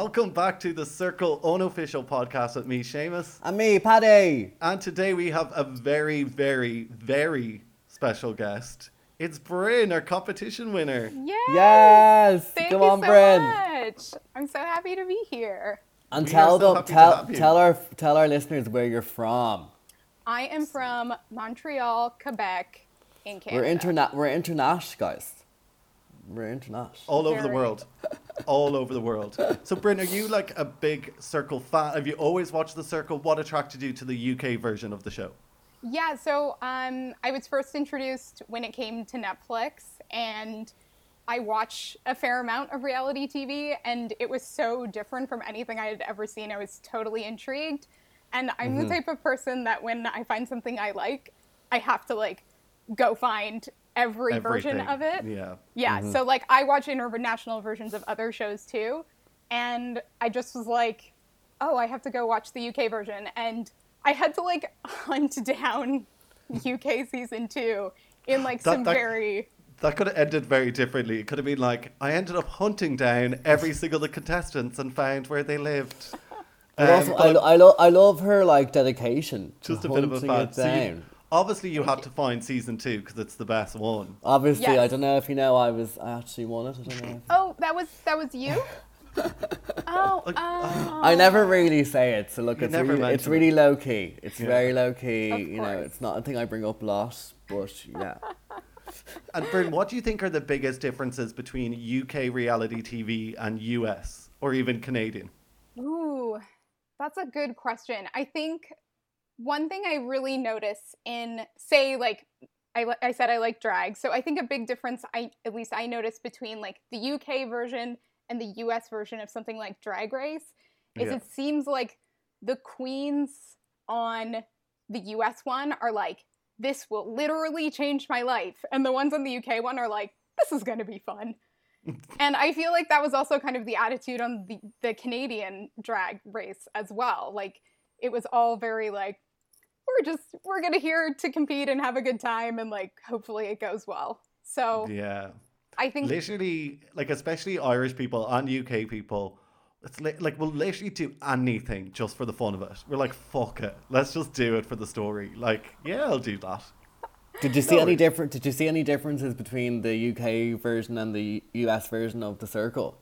Welcome back to the Circle unofficial podcast with me, Seamus. And me, Paddy. And today we have a very, very, very special guest. It's Bryn, our competition winner. Yes. Yes. Thank Come you on, so Bryn. much. I'm so happy to be here. And We tell so them, tell, tell our, tell our listeners where you're from. I am from Montreal, Quebec, in Canada. We're interna- We're international, guys. We're international. All over the world. All over the world. So, Bryn, are you like a big Circle fan? Have you always watched The Circle? What attracted you to the UK version of the show? Yeah, so um, I was first introduced when it came to Netflix, and I watch a fair amount of reality TV, and it was so different from anything I had ever seen. I was totally intrigued. And I'm Mm-hmm. the type of person that when I find something I like, I have to like go find every version of it. Yeah. Yeah, so like I watch international versions of other shows too, and I just was like, oh, I have to go watch the UK version, and I had to like hunt down UK season two in like That- some that- very That could have ended very differently. It could have been like, I ended up hunting down every single of the contestants and found where they lived. Um, also, I, lo- I, lo- I love her like dedication. to just a bit of a hunting fan. So you- down. Obviously, you had to find season two because it's the best one. Obviously, I don't know if you know, I was I actually won it. I don't know. oh that was that was you. oh, Like, uh, oh. I never really say it, so look, You it's never really, it's mention really low key. It's Yeah. very low key. Of You know, course. it's not a thing I bring up a lot, but yeah. And Bryn, what do you think are the biggest differences between UK reality TV and US or even Canadian? Ooh, that's a good question. I think one thing I really notice in, say, like I, I said, I like drag. So I think a big difference, I at least I noticed between like the UK version and the US version of something like Drag Race is Yeah. it seems like the queens on the US one are like, this will literally change my life, and the ones on the UK one are like, this is going to be fun and I feel like that was also kind of the attitude on the, the Canadian drag race as well. Like it was all very like, we're just we're gonna here to compete and have a good time and like hopefully it goes well. So Yeah. I think Literally, like, especially Irish people and UK people, it's li- like, we'll literally do anything just for the fun of it. We're like, fuck it. Let's just do it for the story. Like, yeah, I'll do that. Did you see No, any different? Did you see any differences between the UK version and the US version of the Circle?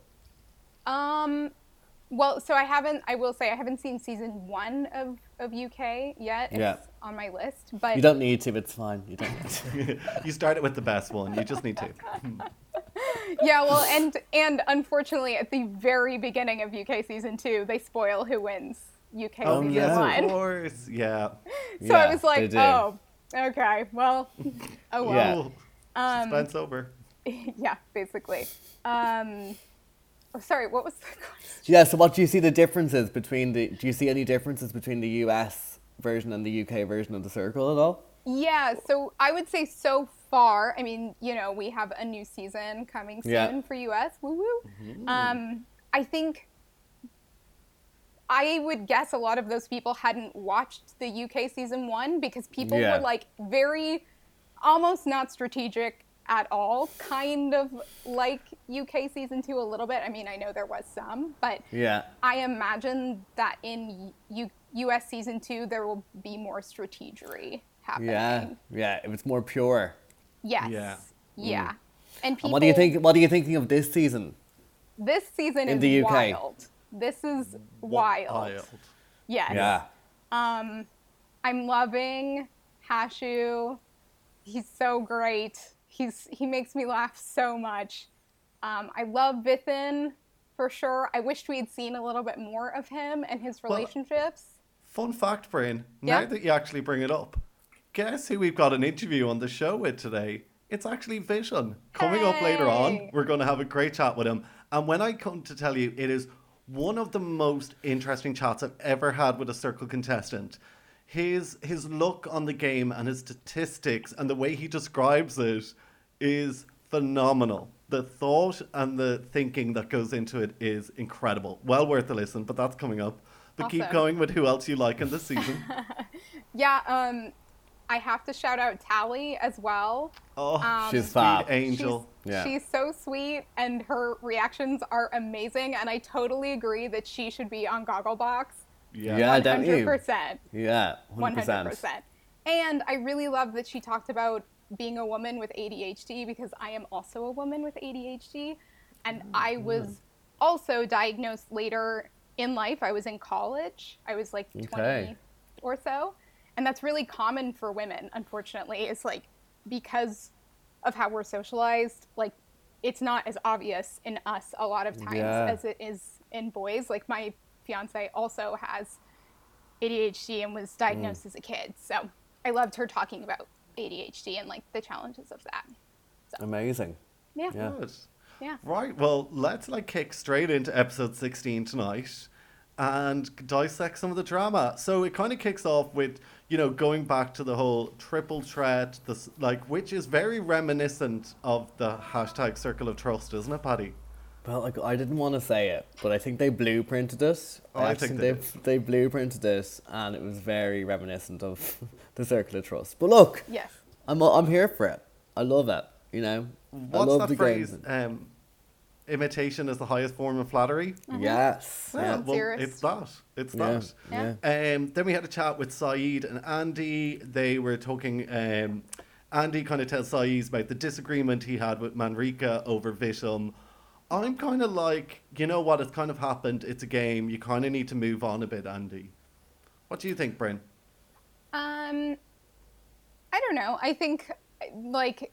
um well so I haven't I will say I haven't seen season one of, of UK yet. It's Yeah. on my list. But You don't need to. It's fine. You don't. Need to. you started with the best one. You just need to. yeah, well and and unfortunately at the very beginning of UK season two, they spoil who wins UK Oh, season yes, one. of course. Yeah. So I was like, oh, okay, well, oh well. Yeah. Cool. Um, Suspense over. yeah, basically. Um, oh, sorry, what was the question? Yeah. So, what do you see the differences between the? Do you see any differences between the US version and the UK version of the Circle at all? Yeah, so I would say so far, I mean, you know, we have a new season coming soon Yeah. for US. Woo woo. Um, I think I would guess a lot of those people hadn't watched the UK season one because people Yeah. were like very, almost not strategic at all, kind of like UK season two a little bit. I mean, I know there was some, but Yeah. I imagine that in U- US season two, there will be more strategery happening. Yeah. Yeah. It was more pure. Yes. Yeah. Yeah. And people. And what do you think? What are you thinking of this season? This season in is the UK? wild. This is wild. Wild. Yes. Yeah. Um, I'm loving Hashu. He's so great. He's he makes me laugh so much. Um, I love Vithun for sure. I wished we had seen a little bit more of him and his Well, relationships. Fun fact, Bryn. Now Yeah? that you actually bring it up, guess who we've got an interview on the show with today? It's actually Vithun. Coming up later on, we're going to have a great chat with him. And when I come to tell you, it is one of the most interesting chats I've ever had with a circle contestant. His his look on the game and his statistics and the way he describes it is phenomenal. The thought and the thinking that goes into it is incredible. Well worth a listen, but that's coming up. But keep going with who else you like in this season. Yeah, um, I have to shout out Tally as well. Oh, Um, She's sweet fab. angel. She's, Yeah. she's so sweet, and her reactions are amazing. And I totally agree that she should be on Gogglebox. Yeah. yeah don't you? 100%. Yeah, One 100%. hundred percent. And I really love that she talked about being a woman with ADHD because I am also a woman with ADHD, and I mm. was also diagnosed later in life. I was in college. I was like twenty Okay. or so, and that's really common for women. Unfortunately, it's like because of how we're socialized, like it's not as obvious in us a lot of times Yeah. as it is in boys. Like my fiance also has ADHD and was diagnosed mm. as a kid. So I loved her talking about ADHD and like the challenges of that. Amazing. Yeah. Yeah. Good. Yeah. Right. Well, let's like kick straight into episode 16 tonight and dissect some of the drama. So it kind of kicks off with, you know, going back to the whole triple threat, this like which is very reminiscent of the hashtag circle of trust, isn't it, Paddy? Well, like I didn't want to say it, but I think they blueprinted it. Oh, I actually think they they they blueprinted it, and it was very reminiscent of the Circle of Trust. But look, Yes. I'm I'm here for it. I love it. You know, I love that the phrase? game. Um, imitation is the highest form of flattery. Yes. Well, Yeah. well, it's that. It's Yeah. that. yeah. yeah. Um, then we had a chat with Saeed and Andy. They were talking. Um, Andy kind of tells Saeed about the disagreement he had with Manrika over Vithun. I'm kind of like, you know what? It's kind of happened. It's a game. You kind of need to move on a bit, Andy. What do you think, Bryn? Um, I don't know. I think like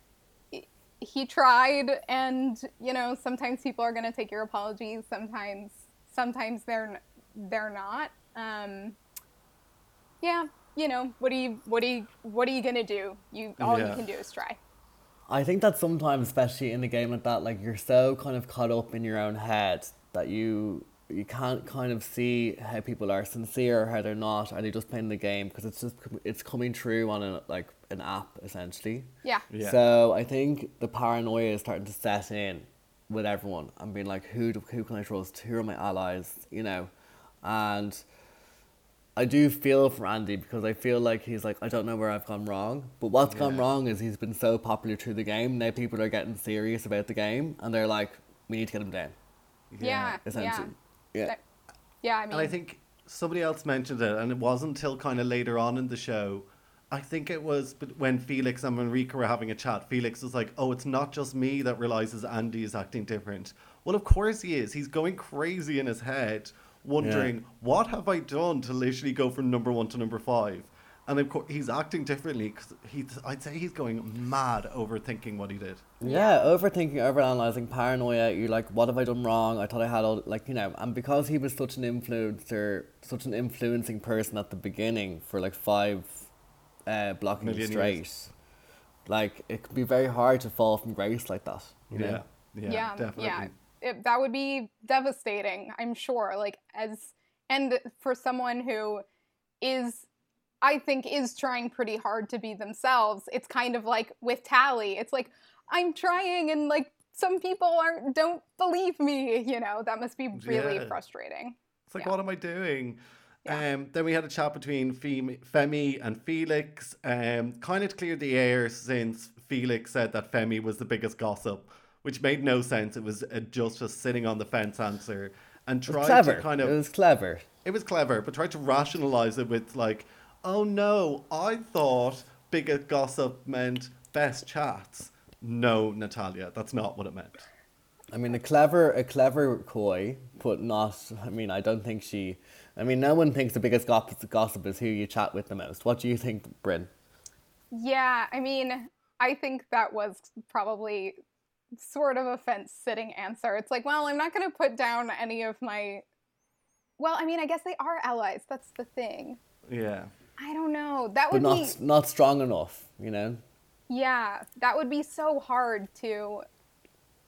he tried, and you know, sometimes people are gonna take your apologies. Sometimes, sometimes they're they're not. Um, yeah, you know, what are you what are you what are you gonna do? You all Yeah. you can do is try. I think that sometimes, especially in a game like that, like you're so kind of caught up in your own head that you you can't kind of see how people are sincere or how they're not. Are they just playing the game because it's just it's coming through on a like an app essentially. Yeah. Yeah. So I think the paranoia is starting to set in with everyone and being like, who do, who can I trust? Who are my allies? You know, and I do feel for Andy because I feel like he's like, I don't know where I've gone wrong. But what's gone wrong is he's been so popular through the game. Now people are getting serious about the game and they're like, we need to get him down. Yeah. Yeah. Essentially. Yeah. That- yeah. I mean, And I think somebody else mentioned it, and it wasn't until kind of later on in the show. I think it was but when Felix and Enrique were having a chat. Felix was like, "Oh, it's not just me that realizes Andy is acting different." Well, of course he is. He's going crazy in his head, wondering, "What have I done to literally go from number one to number five? And of course, he's acting differently because he's. I'd say he's going mad overthinking what he did. Yeah, overthinking, overanalyzing, paranoia. You're like, what have I done wrong? I thought I had all like you know, and because he was such an influencer, such an influencing person at the beginning for like five uh, blocking Million straight, years. like it can be very hard to fall from grace like that. You know? Yeah, yeah, yeah, definitely. yeah. It, that would be devastating, I'm sure. Like as and for someone who is I think is trying pretty hard to be themselves, it's kind of like with Tally. It's like I'm trying and like some people aren't don't believe me, you know. That must be really Yeah. frustrating. It's like, Yeah. what am I doing? Yeah. Um, then we had a chat between Femi, Femi and Felix, um, kind of to clear the air since Felix said that Femi was the biggest gossip, which made no sense. It was a just a sitting on the fence answer and It was tried clever. to kind of It was clever. it was clever, but tried to rationalize it with like, oh no, I thought biggest gossip meant best chats. No, Natalia, that's not what it meant. I mean, a clever, a clever coy, but not. I mean, I don't think she. I mean, no one thinks the biggest gossip, gossip is who you chat with the most. What do you think, Bryn? Yeah, I mean, I think that was probably sort of a fence sitting answer. It's like, well, I'm not going to put down any of my. Well, I mean, I guess they are allies. That's the thing. Yeah. I don't know. That But would be. not not strong enough. You know. Yeah, that would be so hard to.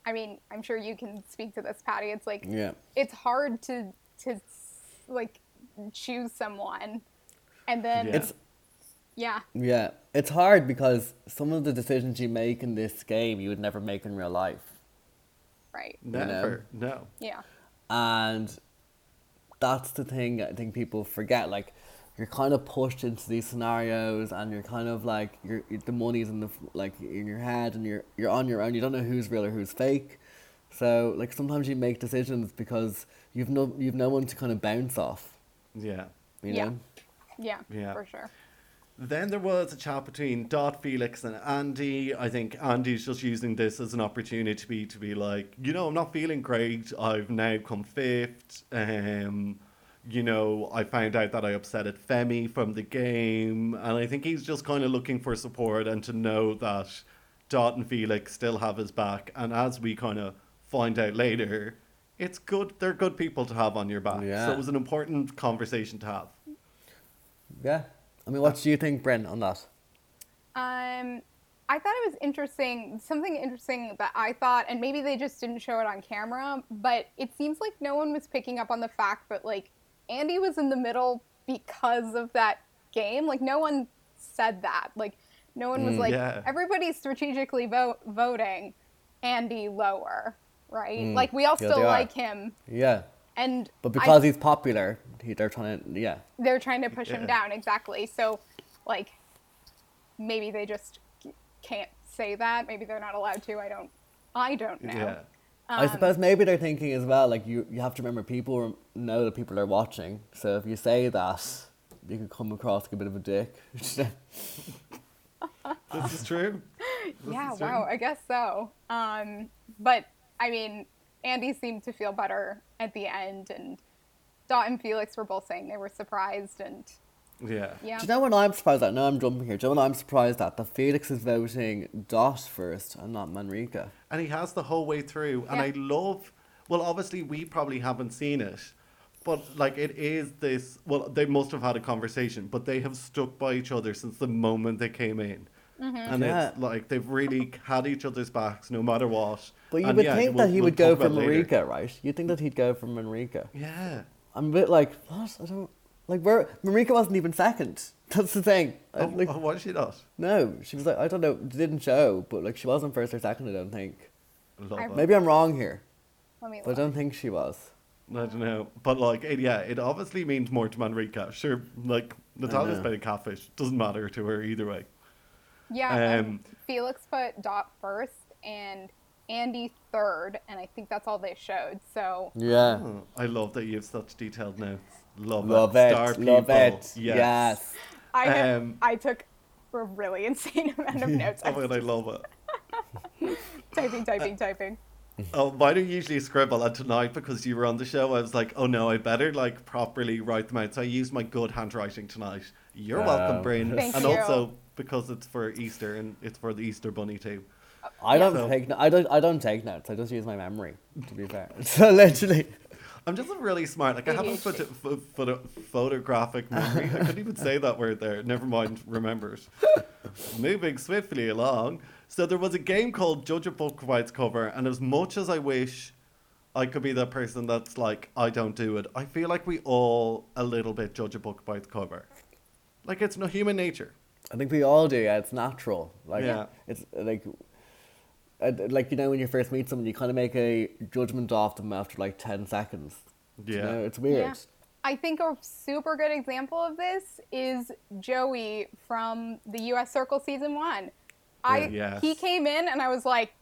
I mean, I'm sure you can speak to this, Paddy. It's like Yeah. it's hard to to like choose someone, and then Yeah. It's yeah, Yeah, it's hard because some of the decisions you make in this game you would never make in real life. right, know? Never. No. yeah, And that's the thing I think people forget. Like, you're kind of pushed into these scenarios, and you're kind of like you're, the money's in the like in your head, and you're you're on your own. You don't know who's real or who's fake. So like sometimes you make decisions because you've no you've no one to kind of bounce off. Yeah. You Yeah. know. Yeah, Yeah. for sure. Then there was a chat between Dot Felix and Andy. I think Andy's just using this as an opportunity to be to be like, you know, I'm not feeling great. I've now come fifth. Um, you know, I found out that I upset upsetted Femi from the game, and I think he's just kind of looking for support and to know that Dot and Felix still have his back. And as we kind of find out later, it's good. They're good people to have on your back. Yeah. So it was an important conversation to have. Yeah. I mean, what do you think, Bryn, on that? Um, I thought it was interesting. Something interesting that I thought, and maybe they just didn't show it on camera, but it seems like no one was picking up on the fact that like Andy was in the middle because of that game. Like no one said that. Like no one was Mm, like yeah. everybody's strategically vote voting Andy lower, right? Mm, Like we all yeah, still are. like him, Yeah. And But I- because he's popular, he, they're trying to yeah. they're trying to push him down exactly so like maybe they just can't say that maybe they're not allowed to i don't i don't know Yeah. I Um, suppose maybe they're thinking as well, like you, you have to remember people know that people are watching. So if you say that, you could come across like a bit of a dick. This is true. This yeah is true. wow i guess so um but i mean andy seemed to feel better at the end and dot and felix were both saying they were surprised and Yeah. yeah Do you know what I'm surprised at? No, I'm jumping here. Do you know what I'm surprised at? That Felix is voting Dot first and not Manrika. And he has the whole way through. And I love, well, obviously, we probably haven't seen it, but like it is this, well, they must have had a conversation, but they have stuck by each other since the moment they came in. Mm-hmm. And Yeah. it's like they've really had each other's backs no matter what. But you And would yeah, think we'll- that he we'll would go for about later. Manrika, right? You'd think that he'd go for Manrika. Yeah. I'm a bit like, what? I don't like where Manrika wasn't even second. That's the thing. I, Oh, like, oh, why is she not? no, she was like, I don't know, didn't show, but like she wasn't first or second. I don't think. Love I- it. Maybe I'm wrong here, let me but I don't think she was. I don't know. But like, it, yeah, it obviously means more to Manrika. Sure, like, Natalia's know. playing catfish. Doesn't matter to her either way. Yeah, Um, Felix put Dot first and Andy third, and I think that's all they showed. So Yeah. Oh, I love that you have such detailed notes. Love, Love it. it. Star Love people. it. Yes. Yes. I have, Um, I took a really insane amount of notes. Oh I my was god, I love it. typing, typing, typing. Oh, mine are usually scribble, and tonight because you were on the show, I was like, oh no, I better like properly write them out. So I used my good handwriting tonight. You're welcome. Bryn. Thank and you. also because it's for Easter and it's for the Easter Bunny too. I don't So- take. I don't. I don't take notes. I just use my memory. To be fair, so literally. I'm just really smart. Like I have a ADHD. photo, photo, photographic memory. I couldn't even say that word there. Never mind, remembers. Moving swiftly along. So there was a game called Judge a Book by its cover, and as much as I wish I could be that person that's like, I don't do it, I feel like we all a little bit judge a book by its cover. Like it's no human nature. I think we all do. Yeah, it's natural. Like Yeah. it's like, uh, like you know, when you first meet someone, you kind of make a judgment off them after like ten seconds. You Yeah. know, it's weird. Yeah. I think a super good example of this is Joey from the U.S. Circle season one. I Yes. he came in and I was like,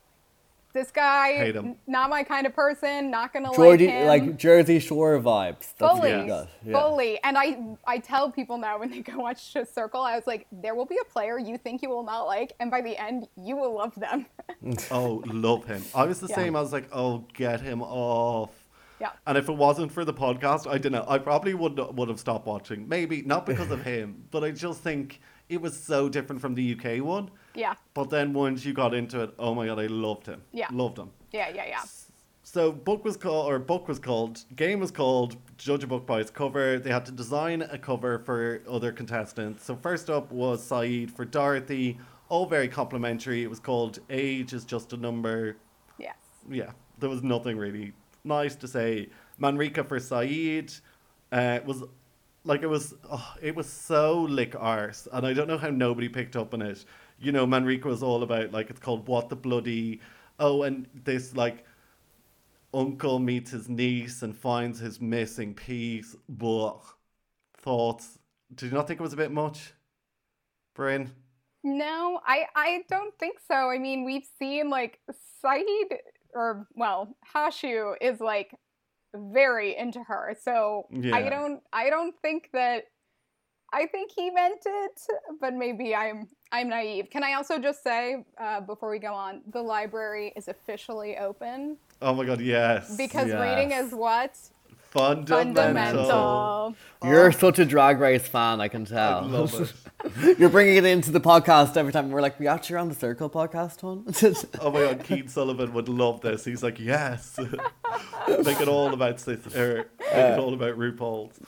this guy, Hate him. n- not my kind of person, not gonna Geordie, like him. like Jersey Shore vibes. That's what fully, you. Yeah. fully. And I, I tell people now when they go watch the Circle, I was like, there will be a player you think you will not like, and by the end, you will love them. Oh, love him. I was the Yeah. same. I was like, oh, get him off. yeah. And if it wasn't for the podcast, I don't know. I probably would would have stopped watching. Maybe not because of him, but I just think it was so different from the UK one. Yeah. But then once you got into it, oh my god, I loved him. Yeah. loved him. Yeah. Yeah. Yeah. So book was called, or book was called, game was called Judge a Book by its cover. They had to design a cover for other contestants. So first up was Saeed for Dorothy. All very complimentary. It was called Age is Just a Number. Yes. Yeah, there was nothing really nice to say. Manrika for Saeed uh, was like it was oh, it was so lick arse, and I don't know how nobody picked up on it. You know, Manrika was all about like it's called what the bloody oh, and this like uncle meets his niece and finds his missing piece. But thoughts Did you not think it was a bit much, Bryn? No, I I don't think so. I mean, we've seen like Saeed or well, Hashu is like very into her. So I don't I don't think that I think he meant it, but maybe I'm I'm naive. Can I also just say uh, before we go on, the library is officially open Oh my god, yes. because reading is what fundamental. fundamental. You're such a drag race fan, I can I tell. love it. You're bringing it into the podcast every time. We're like, we actually are on the Circle podcast, hon. Oh my god, Keith Sullivan would love this. He's like, yes. make it all about Sith, or make it all about RuPaul's.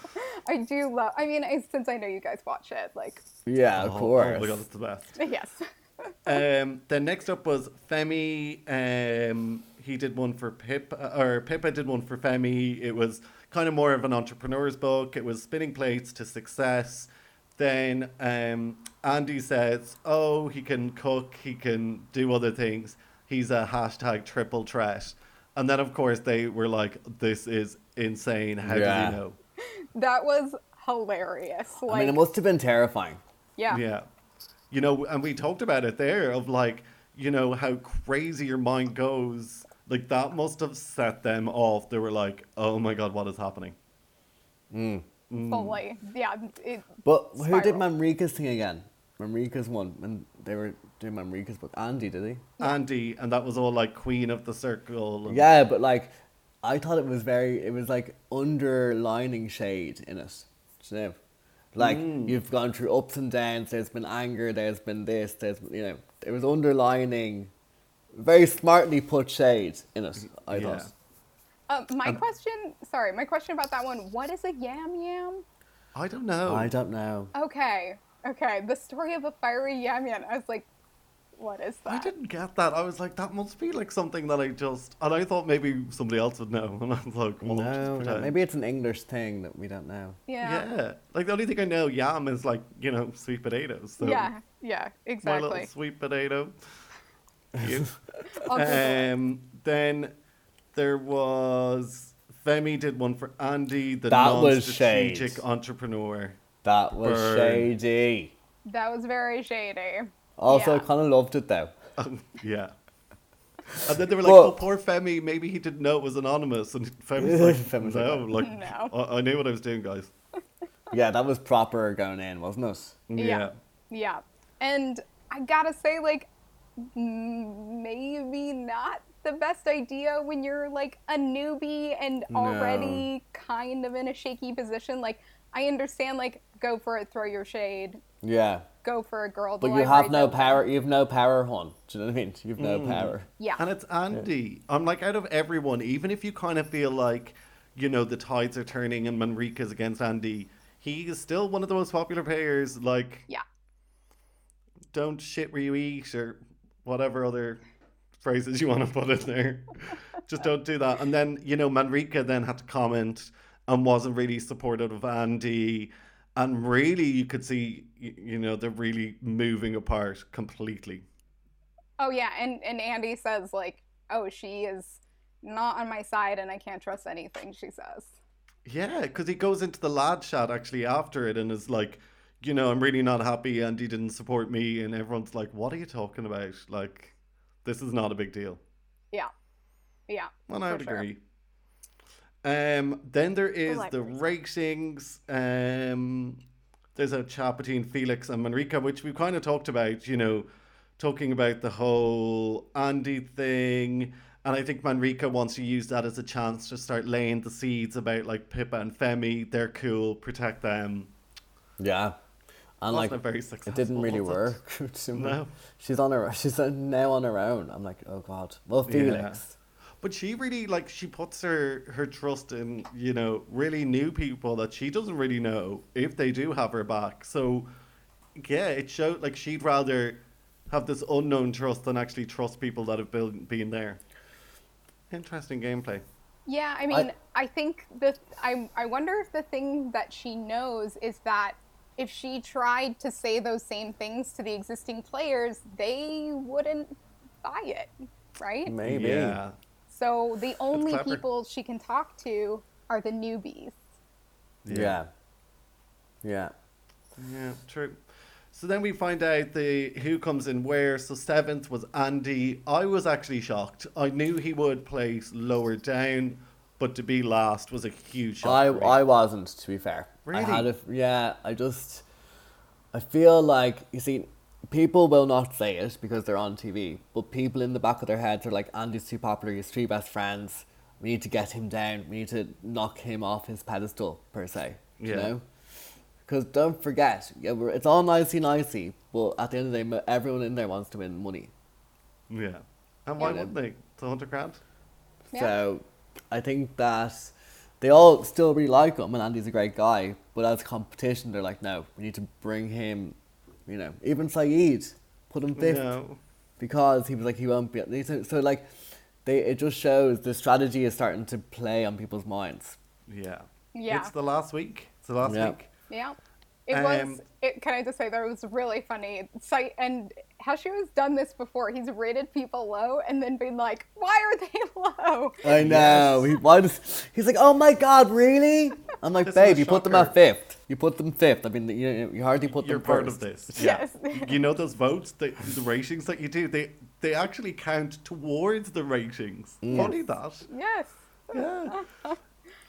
I do love. I mean, I, since I know you guys watch it, like yeah, of Oh, course. Oh my god, it's the best. yes. Um, then next up was Femi. Um, he did one for Pip, or Pippa did one for Femi. It was kind of more of an entrepreneur's book. It was spinning plates to success. Then um, Andy says, "Oh, he can cook. He can do other things. He's a hashtag triple threat." And then of course they were like, "This is insane. How does Yeah. he know?" That was hilarious. Like, I mean, it must have been terrifying. yeah. Yeah. You know, and we talked about it there of like, you know, how crazy your mind goes. Like that must have set them off. They were like, "Oh my god, what is happening?" fully. Yeah. It, But who did Spiral. Manrika's thing again? Manrika's one, and they were doing Manrika's book. Andy, did he? Andy, and that was all like Queen of the Circle. And, Yeah, but like, I thought it was very. It was like underlining shade in it. Do you know? Like Mm. you've gone through ups and downs. There's been anger. There's been this. There's you know. It was underlining, very smartly put shade in it. I Yeah. thought. uh, my question. Sorry, my question about that one. What is a yam yam? I don't know. I don't know. Okay. Okay. The story of a fiery yam yam. I was like, what is that? I didn't get that. I was like, that must be like something that I just. And I thought maybe somebody else would know. And I was like, well, I'll just No, no, maybe it's an English thing that we don't know. Yeah. Yeah. Like the only thing I know, yam is like you know sweet potatoes. So Yeah. Yeah. My little sweet potato. Cute. I'll Google it. Um, then there was Femi did one for Andy, the That was non-strategic shade. entrepreneur. That was Burn. shady. That was very shady. Also, Yeah. kind of loved it though. Um, yeah. And then they were like, Well- "Oh, poor Femi. Maybe he didn't know it was anonymous." And Femi's like, Femi's "No, like, like, No. I, I knew what I was doing, guys." Yeah, that was proper going in, wasn't it? Yeah. Yeah. And I gotta say, like, m- maybe not the best idea when you're like a newbie and No. already kind of in a shaky position. Like, I understand, like, go for it, throw your shade, Yeah. go for a girl. the But you have no open. power. You've no power, hon. Do you know what I mean? You've no mm. power. Yeah. And it's Andy. I'm like, out of everyone, even if you kind of feel like, you know, the tides are turning and Manrika's against Andy, he is still one of the most popular players. Like, Yeah. don't shit where you eat or whatever other phrases you want to put in there. Just don't do that. And then, you know, Manrika then had to comment and wasn't really supportive of Andy. And really, you could see, you know, they're really moving apart completely. Oh, yeah. And, and Andy says, like, oh, she is not on my side and I can't trust anything she says. Yeah, because he goes into the lad chat actually after it and is like, you know, I'm really not happy and he didn't support me. And everyone's like, what are you talking about? Like, this is not a big deal. Yeah. Yeah. And I would sure. agree. Um, then there is the libraries. ratings. Um, there's a chat between Felix and Manrika, which we've kind of talked about, you know, talking about the whole Andy thing. And I think Manrika wants to use that as a chance to start laying the seeds about like Pippa and Femi. They're cool, protect them. Yeah. And Wasn't like, a very it didn't really work. No. She's on her. She's now on her own. I'm like, oh god. Well, Yeah. Felix. But she really like she puts her her trust in you know really new people that she doesn't really know if they do have her back. So yeah, it showed like she'd rather have this unknown trust than actually trust people that have been been there. Interesting gameplay. Yeah, I mean, I, think the I I wonder if the thing that she knows is that if she tried to say those same things to the existing players, they wouldn't buy it, right? Maybe. Yeah. So the only people she can talk to are the newbies. Yeah. Yeah. Yeah, true. So then we find out the who comes in where. So seventh was Andy. I was actually shocked. I knew he would place lower down, but to be last was a huge shock. I. I wasn't to be fair. Really? I had a yeah. I just I feel like you see people will not say it because they're on TV, but people in the back of their heads are like Andy's too popular. He's three best friends. We need to get him down. We need to knock him off his pedestal per se. Yeah. You know. Because don't forget, yeah, we're, it's all nicey nicey, but at the end of the day, everyone in there wants to win money. yeah. And why wouldn't they? It's a hundred grand. Yeah. So I think that they all still really like him, and Andy's a great guy. But as competition, they're like, no, we need to bring him. You know, even Saeed, put him fifth No. because he was like he won't be. So, so like, they it just shows the strategy is starting to play on people's minds. Yeah. Yeah. It's the last week. It's the last Yeah. week. Yeah. It Um, was. It, can I just say that it was really funny. Site and Hashu has done this before. He's rated people low and then been like, "Why are they low?" I know. He why does, he's like, oh my god, really? I'm like, This babe, you put them at fifth. You put them fifth. I mean, you, you hardly put You're them part first. of this. Yes. you know those votes, the, the ratings that you do, they they actually count towards the ratings. Funny that. Yes. Yeah.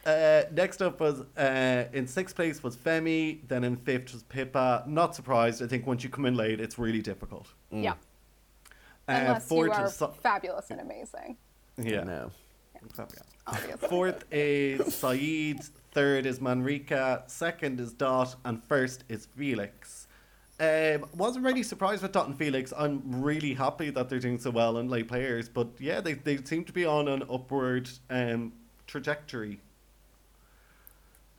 Uh, next up was uh, in sixth place was Femi, then in fifth was Pippa. Not surprised. I think once you come in late, it's really difficult. Yeah. Uh, Unless you are is Sa- fabulous and amazing, yeah. No. obviously. Fourth is Saeed. Third is Manrika. Second is Dot, and first is Felix. Um, wasn't really surprised with Dot and Felix. I'm really happy that they're doing so well and lay players, but yeah, they, they seem to be on an upward um, trajectory.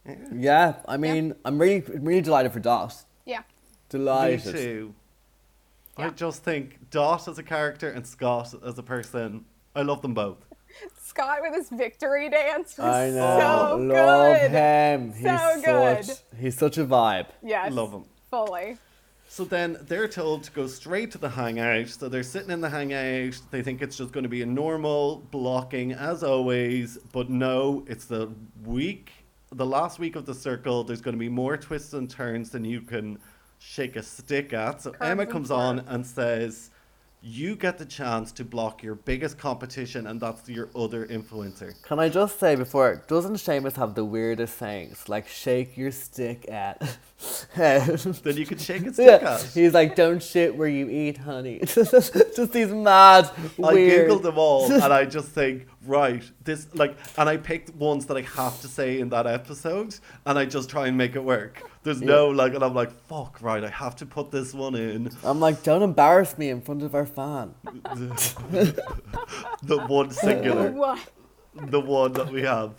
Yeah. Yeah, I mean, I'm really, really delighted for Dot. Yeah. Delighted. Me too. I just think Dot as a character and Scott as a person, I love them both. Scott with his victory dance was I know. so Love good. him. He's So good. such he's such a vibe. Yes. I love him. Fully. So then they're told to go straight to the hangout. So they're sitting in the hangout. They think it's just going to be a normal blocking as always, but no, it's the week, the last week of the circle. There's going to be more twists and turns than you can shake a stick at. So Curves Emma comes on and says, "You get the chance to block your biggest competition, and that's your other influencer." Can I just say before, doesn't Seamus have the weirdest sayings like "shake your stick at"? Then you could shake a stick yeah, at. he's like, "Don't shit where you eat, honey." just these mad, I weird. googled them all, and I just think, right, this like, and I picked ones that I have to say in that episode, and I just try and make it work. There's no like, and I'm like, fuck, right, I have to put this one in. I'm like, don't embarrass me in front of our fan. The one singular, What? The one that we have,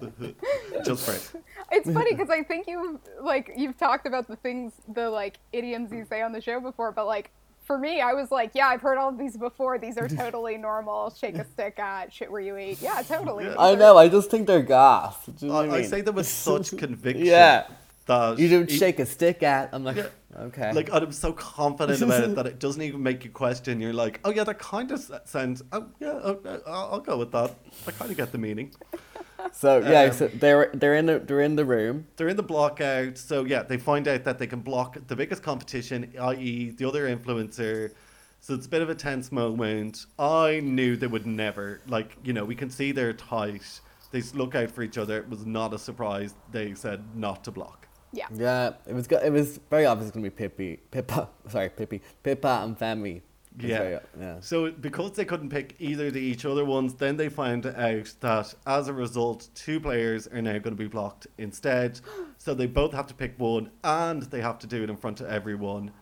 just right. It's funny because I think you've like you've talked about the things, the like idioms you say on the show before, but like for me, I was like, yeah, I've heard all of these before. These are totally normal. Shake a stick at shit where you eat. Yeah, totally. Yeah. I know. I just think they're gas. Do you know I, what I, I say them with such conviction. Yeah. that You don't e- shake a stick at. I'm like, Yeah. Okay. Like I'm so confident about it that it doesn't even make you question. You're like, oh yeah, that kind of sounds. Oh yeah, oh, I'll, I'll go with that. I kind of get the meaning. so yeah, um, so they're they're in the they're in the room. They're in the block out, so yeah, they find out that they can block the biggest competition, i.e., the other influencer. So it's a bit of a tense moment. I knew they would never, like, you know, we can see they're tight. They look out for each other. It was not a surprise. They said not to block. Yeah. Yeah, it was go- it was very obvious going to be Pippi, Pippa, sorry, Pippi, Pippa and Femi. Yeah. very- yeah. So because they couldn't pick either the each other ones, then they found out that as a result, two players are now going to be blocked instead. So they both have to pick one, and they have to do it in front of everyone.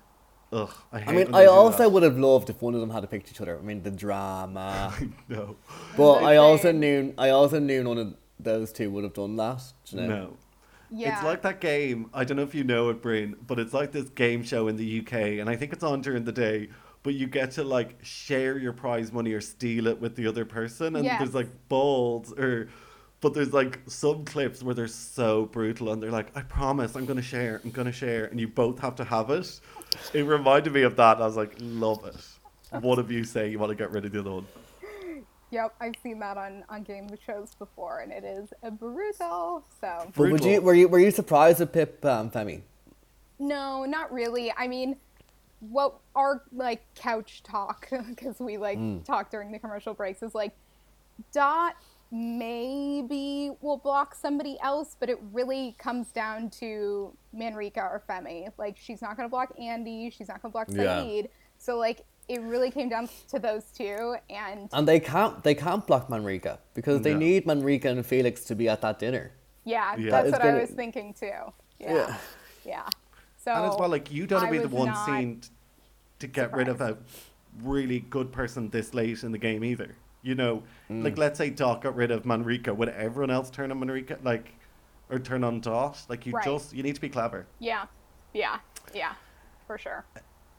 Ugh, I hate. I mean, I also that. would have loved if one of them had picked each other. I mean, the drama. no, but I also knew I also knew none of those two would have done that. You know? no. Yeah. It's like that game. I don't know if you know it, Bryn, but it's like this game show in the UK, and I think it's on during the day. But you get to like share your prize money or steal it with the other person, and Yes. there's like balls or. But there's like some clips where they're so brutal, and they're like, "I promise, I'm gonna share, I'm gonna share," and you both have to have it. It reminded me of that. and I was like, "Love it." One of you say you want to get rid of the other one. Yep, I've seen that on on game shows before, and it is brutal. So But would you were you were you surprised with Pip and Femi? No, not really. I mean, what our like couch talk because we like hmm. talk during the commercial breaks is like Dot maybe will block somebody else, but it really comes down to Manrika or Femi. Like she's not gonna block Andy, she's not gonna block Yeah. Saeed. So like it really came down to those two, and And they can't they can't block Manrika because they No. need Manrika and Felix to be at that dinner. yeah, Yeah. that's It's what I gonna- was thinking too. Yeah, Yeah. yeah. So And as well, like you don't I be the one not seen to get rid of a really good person this late in the game either. You know, Mm. like let's say Dot got rid of Manrika, would everyone else turn on Manrika? Like, or turn on Dot? Like you Right. just you need to be clever. Yeah, yeah, yeah, for sure.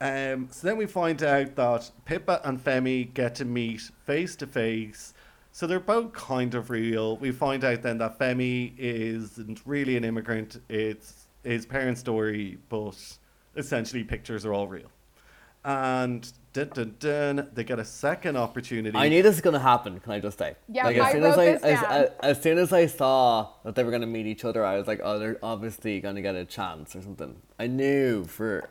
Um, so then we find out that Pippa and Femi get to meet face to face. So they're both kind of real. We find out then that Femi isn't really an immigrant. It's his parents' story, but essentially pictures are all real. And dun, dun, dun, they get a second opportunity. I knew this is gonna happen. Can I just say? Yeah, like, I as soon wrote as I this as, down. as, as soon as I saw that they were gonna meet each other, I was like, oh, they're obviously gonna get a chance or something. I knew for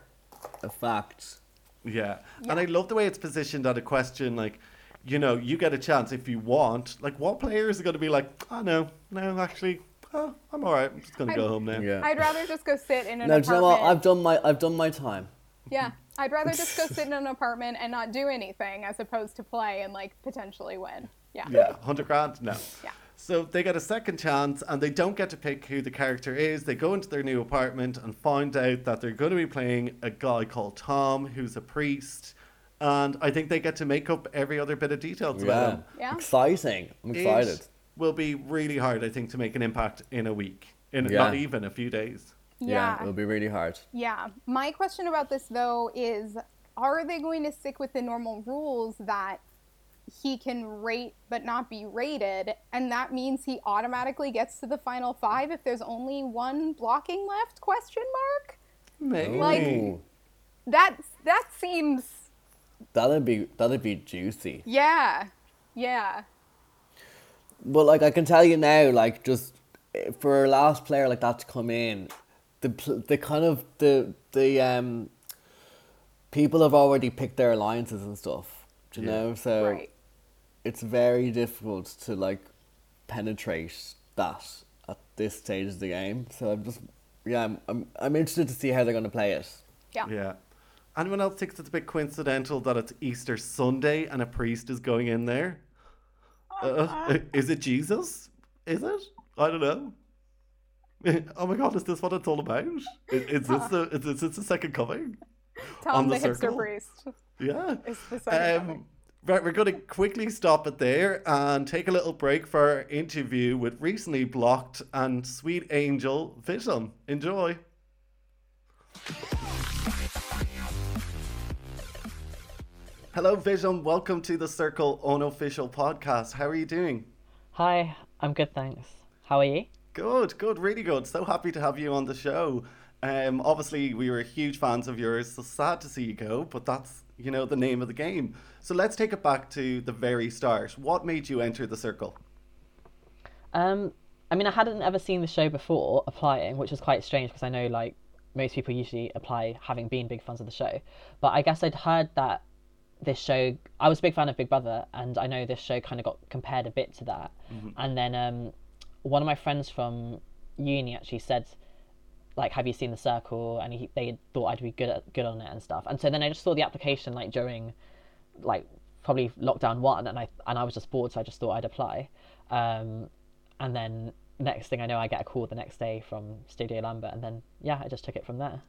a fact. Yeah. And I love the way it's positioned on a question like, you know, you get a chance if you want. Like, what players are going to be like, oh, no, no, actually, oh, I'm all right. I'm just going to I- go home now. Yeah. I'd rather just go sit in an No, do you know what? I've done my I've done my time. Yeah, I'd rather just go sit in an apartment and not do anything as opposed to play and like potentially win. Yeah. Yeah, 100 grand? No. Yeah. So they get a second chance and they don't get to pick who the character is. They go into their new apartment and find out that they're going to be playing a guy called Tom, who's a priest. And I think they get to make up every other bit of details about Yeah. him. Yeah. Exciting. I'm excited. It will be really hard, I think, to make an impact in a week. In Yeah. not even a few days. Yeah. it'll be really hard. Yeah. My question about this though is are they going to stick with the normal rules that he can rate but not be rated and that means he automatically gets to the final 5 if there's only one blocking left question mark? Maybe. Like- That that seems that'd be that'd be juicy. yeah. Yeah. But like I can tell you now, like just eh, for a last player like that to come in, the the kind of the the um people have already picked their alliances and stuff. Do you Yeah. know? So right. It's very difficult to like penetrate that at this stage of the game. So I'm just yeah, I'm I'm, I'm interested to see how they're gonna play it. Yeah. Yeah. Anyone else thinks it's a bit coincidental that it's Easter Sunday and a priest is going in there? Uh, is it Jesus? Is it? I don't know. Oh my god, is this what it's all about? Is, is this the is this, is this the second coming? Tom on the, the hipster circle? priest. Yeah. Is the second coming. Right, we're going to quickly stop it there and take a little break for our interview with recently blocked and sweet angel Vithun. Enjoy. Hello, Vithun. Welcome to the Circle Unofficial Podcast. How are you doing? Hi, I'm good, thanks. How are you? Good, good, really good. So happy to have you on the show. Um, obviously, we were huge fans of yours, so sad to see you go, but that's, you know, the name of the game. So let's take it back to the very start. What made you enter the circle? Um, I mean, I hadn't ever seen the show before applying, which was quite strange because I know like most people usually apply having been big fans of the show. But I guess I'd heard that this show. I was a big fan of Big Brother, and I know this show kind of got compared a bit to that. And then um, one of my friends from uni actually said, like, "Have you seen the Circle?" And he, they thought I'd be good at good on it and stuff. And so then I just saw the application like during like probably lockdown one and I and I was just bored so I just thought I'd apply um, and then next thing I know I get a call the next day from Studio Lambert and then yeah I just took it from there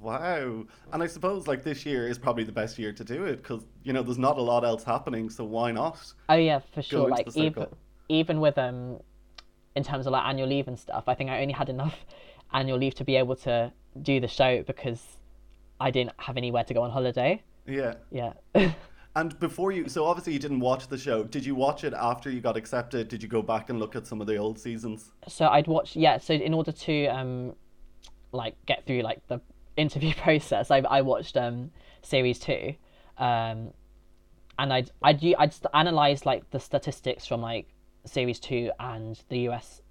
Wow. And I suppose, like, this year is probably the best year to do it because, you know, there's not a lot else happening, so why not? oh yeah for sure like even even with um in terms of like annual leave and stuff I think I only had enough annual leave to be able to do the show because I didn't have anywhere to go on holiday Yeah. yeah And before you, so obviously you didn't watch the show. Did you watch it after you got accepted? Did you go back and look at some of the old seasons? so I'd watch yeah so in order to um like get through like the interview process I, I watched um series two um and I'd I'd I'd analyze like the statistics from like series two and the US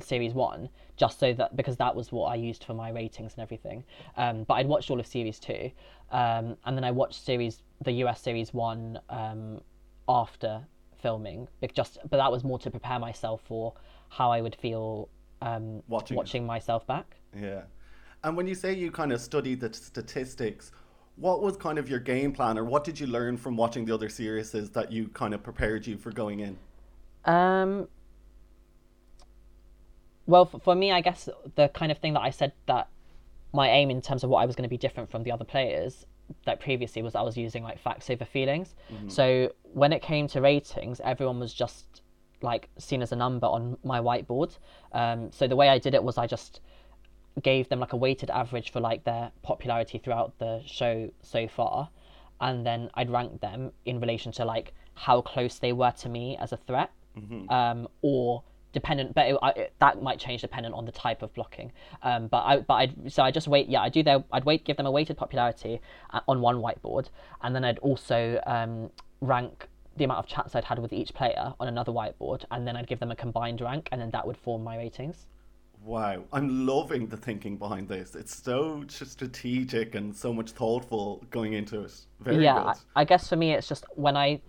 series one just so that because that was what I used for my ratings and everything. Um, but I'd watched all of series two, um, and then I watched series the US series one um, after filming. Just but that was more to prepare myself for how I would feel um, Watching watching myself back. Yeah. And when you say you kind of studied the statistics, what was kind of your game plan or what did you learn from watching the other series that you kind of prepared you for going in? Um, well, for, for me, I guess the kind of thing that I said that my aim in terms of what I was going to be different from the other players that previously was I was using like facts over feelings. So when it came to ratings, everyone was just like seen as a number on my whiteboard. Um, so the way I did it was I just gave them like a weighted average for like their popularity throughout the show so far and then I'd rank them in relation to like how close they were to me as a threat um, or dependent but it, I, it, that might change dependent on the type of blocking um, but I but I'd so I just wait yeah I do their I'd wait give them a weighted popularity uh, on one whiteboard and then I'd also um, rank the amount of chats I'd had with each player on another whiteboard and then I'd give them a combined rank and then that would form my ratings Wow, I'm loving the thinking behind this. It's so strategic and so much thoughtful going into it. Very yeah good. I, I guess for me it's just when i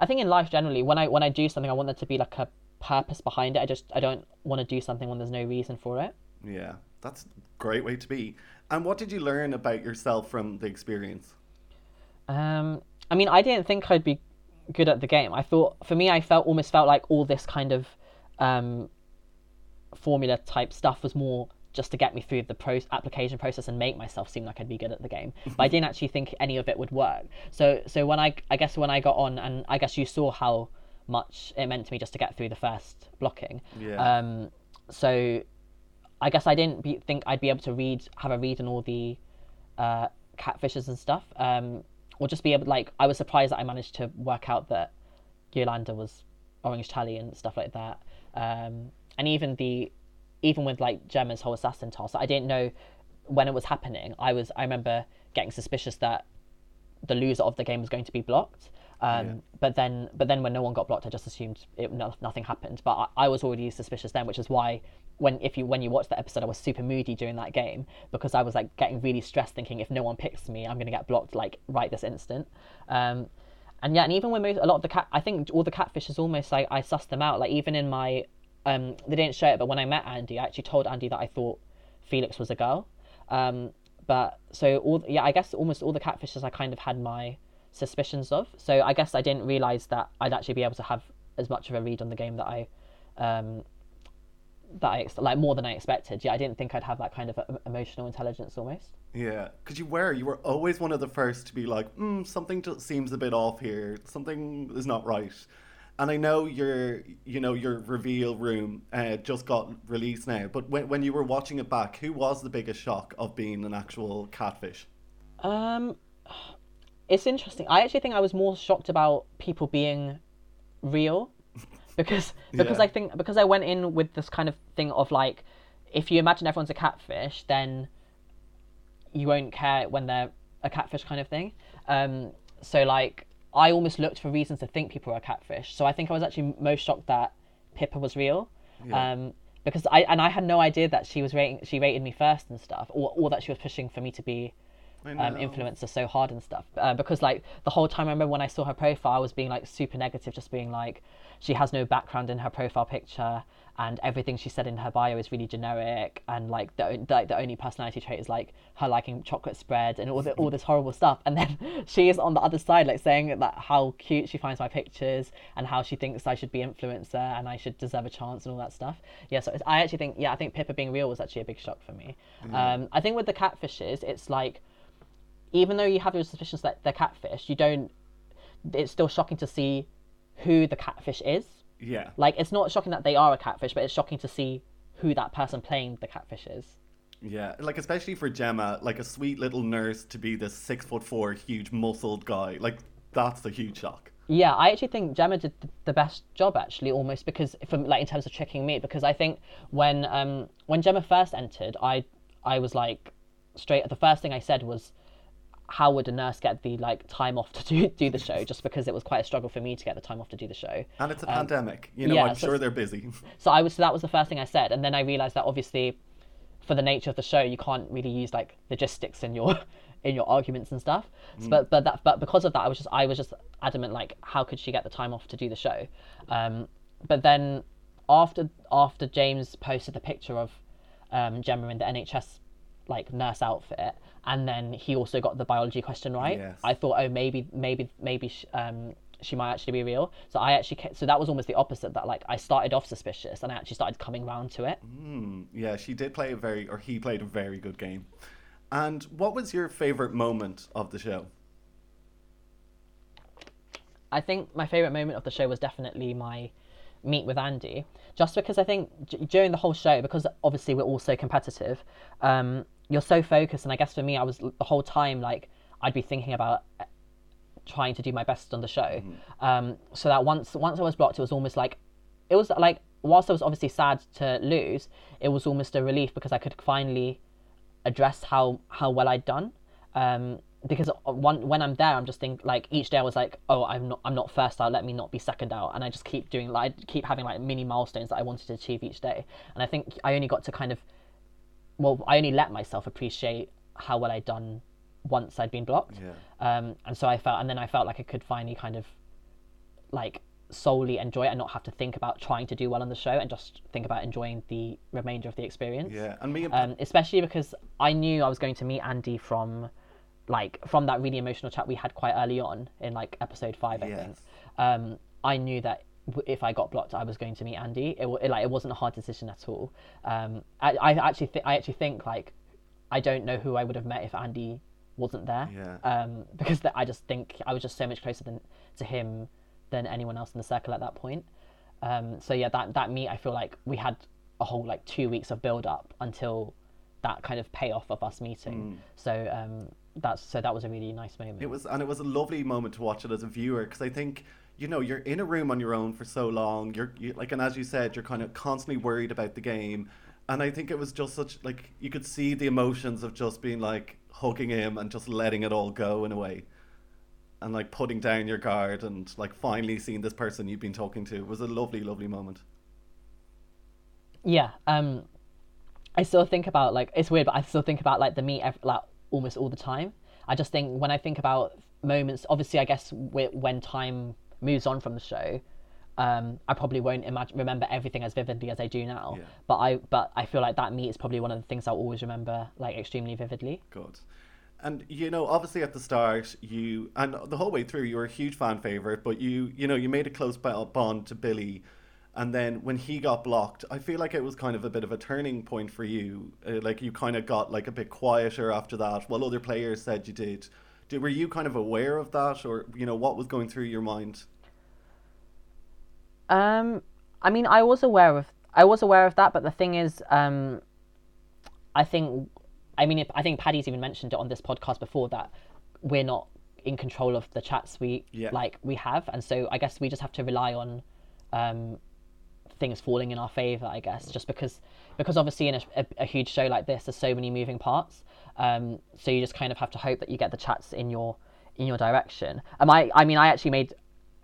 i think in life generally when i when i do something i want there to be like a purpose behind it i just i don't want to do something when there's no reason for it Yeah, that's a great way to be. And what did you learn about yourself from the experience? um i mean i didn't think i'd be good at the game i thought for me i felt almost felt like all this kind of um formula type stuff was more just to get me through the pro- application process and make myself seem like I'd be good at the game. But I didn't actually think any of it would work. So so when I I guess when I got on and I guess you saw how much it meant to me just to get through the first blocking. Yeah. Um so I guess I didn't be, think I'd be able to read have a read on all the uh, catfishes and stuff. Um or just be able like I was surprised that I managed to work out that Yolanda was orange tally and stuff like that. Um, and even the even with like Gemma's whole assassin task, I didn't know when it was happening. I was I remember getting suspicious that the loser of the game was going to be blocked. Um, But then, but then when no one got blocked, I just assumed it, no, nothing happened. But I, I was already suspicious then, which is why when if you when you watch the episode, I was super moody during that game because I was like getting really stressed, thinking if no one picks me, I'm gonna get blocked like right this instant. Um, and yeah, and even when most, a lot of the cat, I think all the catfishes almost like I sussed them out. Like even in my, um, they didn't show it, but when I met Andy, I actually told Andy that I thought Felix was a girl. Um, but so all yeah, I guess almost all the catfishes I kind of had my suspicions of. So I guess I didn't realize that I'd actually be able to have as much of a read on the game that I, um, that I ex- like more than I expected. Yeah, I didn't think I'd have that kind of e- emotional intelligence almost. Yeah, because you were you were always one of the first to be like, mm, something just seems a bit off here. Something is not right. And I know your you know your reveal room uh, just got released now, but when when you were watching it back, who was the biggest shock of being an actual catfish? Um, it's interesting. I actually think I was more shocked about people being real because because Yeah. I think because I went in with this kind of thing of like if you imagine everyone's a catfish, then you won't care when they're a catfish kind of thing. Um, so like I almost looked for reasons to think people were a catfish. So I think I was actually most shocked that Pippa was real. Um, because I and I had no idea that she was rating she rated me first and stuff, or or that she was pushing for me to be um, influencer so hard and stuff. Uh, because like the whole time, I remember when I saw her profile, I was being like super negative, just being like, she has no background in her profile picture, and everything she said in her bio is really generic, and like the like the only personality trait is like her liking chocolate spread and all the, all this horrible stuff. And then she is on the other side, like saying that how cute she finds my pictures and how she thinks I should be influencer and I should deserve a chance and all that stuff. Yeah, so it's- I actually think yeah, I think Pippa being real was actually a big shock for me. Um, I think with the catfishes, it's like even though you have your suspicions that they're catfish, you don't. It's still shocking to see who the catfish is. Yeah, Like it's not shocking that they are a catfish, but it's shocking to see who that person playing the catfish is. yeah. Like especially for Gemma, like a sweet little nurse to be this six foot four, huge muscled guy. Like that's a huge shock. Yeah, I actually think Gemma did the best job actually, almost because from like in terms of tricking me, because I think when um when Gemma first entered, I I was like straight. The first thing I said was, how would a nurse get the like time off to do do the show? Just because it was quite a struggle for me to get the time off to do the show. And it's a pandemic. You know, Um, yeah, I'm so sure they're busy. So I was so that was the first thing I said, and then I realized that obviously, for the nature of the show, you can't really use like logistics in your in your arguments and stuff. So, but but that but because of that, I was just I was just adamant like how could she get the time off to do the show? Um, but then after after James posted the picture of um, Gemma in the NHS like nurse outfit, and then he also got the biology question right. Yes. I thought, oh, maybe, maybe, maybe sh- um, she might actually be real. So I actually, ca- so that was almost the opposite. That like I started off suspicious, and I actually started coming round to it. Yeah, she did play a very, or he played a very good game. And what was your favorite moment of the show? I think my favorite moment of the show was definitely my meet with Andy, just because I think d- during the whole show, because obviously we're all so competitive, um, you're so focused, and I guess for me, I was the whole time like I'd be thinking about uh, trying to do my best on the show. Um, so that once once I was blocked, it was almost like it was like whilst I was obviously sad to lose, it was almost a relief because I could finally address how how well I'd done. Um, because one when I'm there, I'm just think like each day I was like, oh, I'm not I'm not first out. Let me not be second out, and I just keep doing like I keep having like mini milestones that I wanted to achieve each day. And I think I only got to kind of well, I only let myself appreciate how well I'd done once I'd been blocked. Yeah. Um, and so I felt, and then I felt like I could finally kind of like solely enjoy it and not have to think about trying to do well on the show and just think about enjoying the remainder of the experience. Yeah, and me and Um, especially because I knew I was going to meet Andy from like from that really emotional chat we had quite early on in like episode five, I Yes. think. Um, I knew that if I got blocked, I was going to meet Andy. It, it like it wasn't a hard decision at all. Um, I, I actually think I actually think like I don't know who I would have met if Andy wasn't there. Yeah. Um, because th- I just think I was just so much closer than to him than anyone else in the circle at that point. Um, so yeah, that that meet I feel like we had a whole like two weeks of build up until that kind of payoff of us meeting. So um, that's so that was a really nice moment. It was, and it was a lovely moment to watch it as a viewer because I think you know you're in a room on your own for so long. You're you, like, and as you said, you're kind of constantly worried about the game, and I think it was just such like you could see the emotions of just being like hugging him and just letting it all go in a way, and like putting down your guard and like finally seeing this person you've been talking to. It was a lovely, lovely moment. Yeah. Um, I still think about like it's weird, but I still think about like the meet like almost all the time. I just think when I think about moments, obviously, I guess when time moves on from the show, um, I probably won't imagine remember everything as vividly as I do now. Yeah. But I but I feel like that meet is probably one of the things I'll always remember like extremely vividly. Good. And you know, obviously at the start, you and the whole way through, you were a huge fan favorite. But you, you know, you made a close bond to Billy, and then when he got blocked, I feel like it was kind of a bit of a turning point for you. Uh, like you kind of got like a bit quieter after that. While other players said you did. Did. Were you kind of aware of that, or you know, what was going through your mind? Um, I mean, I was aware of I was aware of that, but the thing is, um, I think, I mean, I think Paddy's even mentioned it on this podcast before that we're not in control of the chats we Yeah. like we have, and so I guess we just have to rely on um, things falling in our favor. I guess just because because obviously in a, a, a huge show like this, there's so many moving parts. Um, so you just kind of have to hope that you get the chats in your in your direction. Um, I I mean, I actually made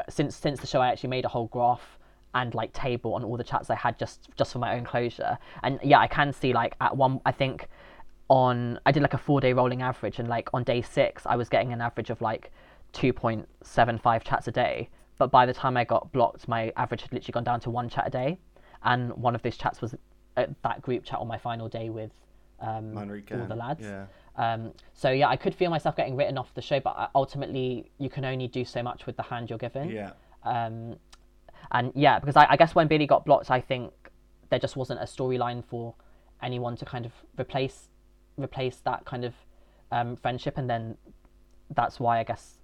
since since the show I actually made a whole graph and like table on all the chats I had just just for my own closure. And yeah, I can see like at one I think on I did like a four day rolling average and like on day six I was getting an average of like two point seven five chats a day. But by the time I got blocked, my average had literally gone down to one chat a day, and one of those chats was that group chat on my final day with um, all the lads. yeah. Um, so yeah, I could feel myself getting written off the show, but ultimately you can only do so much with the hand you're given. Yeah. Um, and yeah, because I, I guess when Billy got blocked, I think there just wasn't a storyline for anyone to kind of replace replace that kind of um, friendship, and then that's why I guess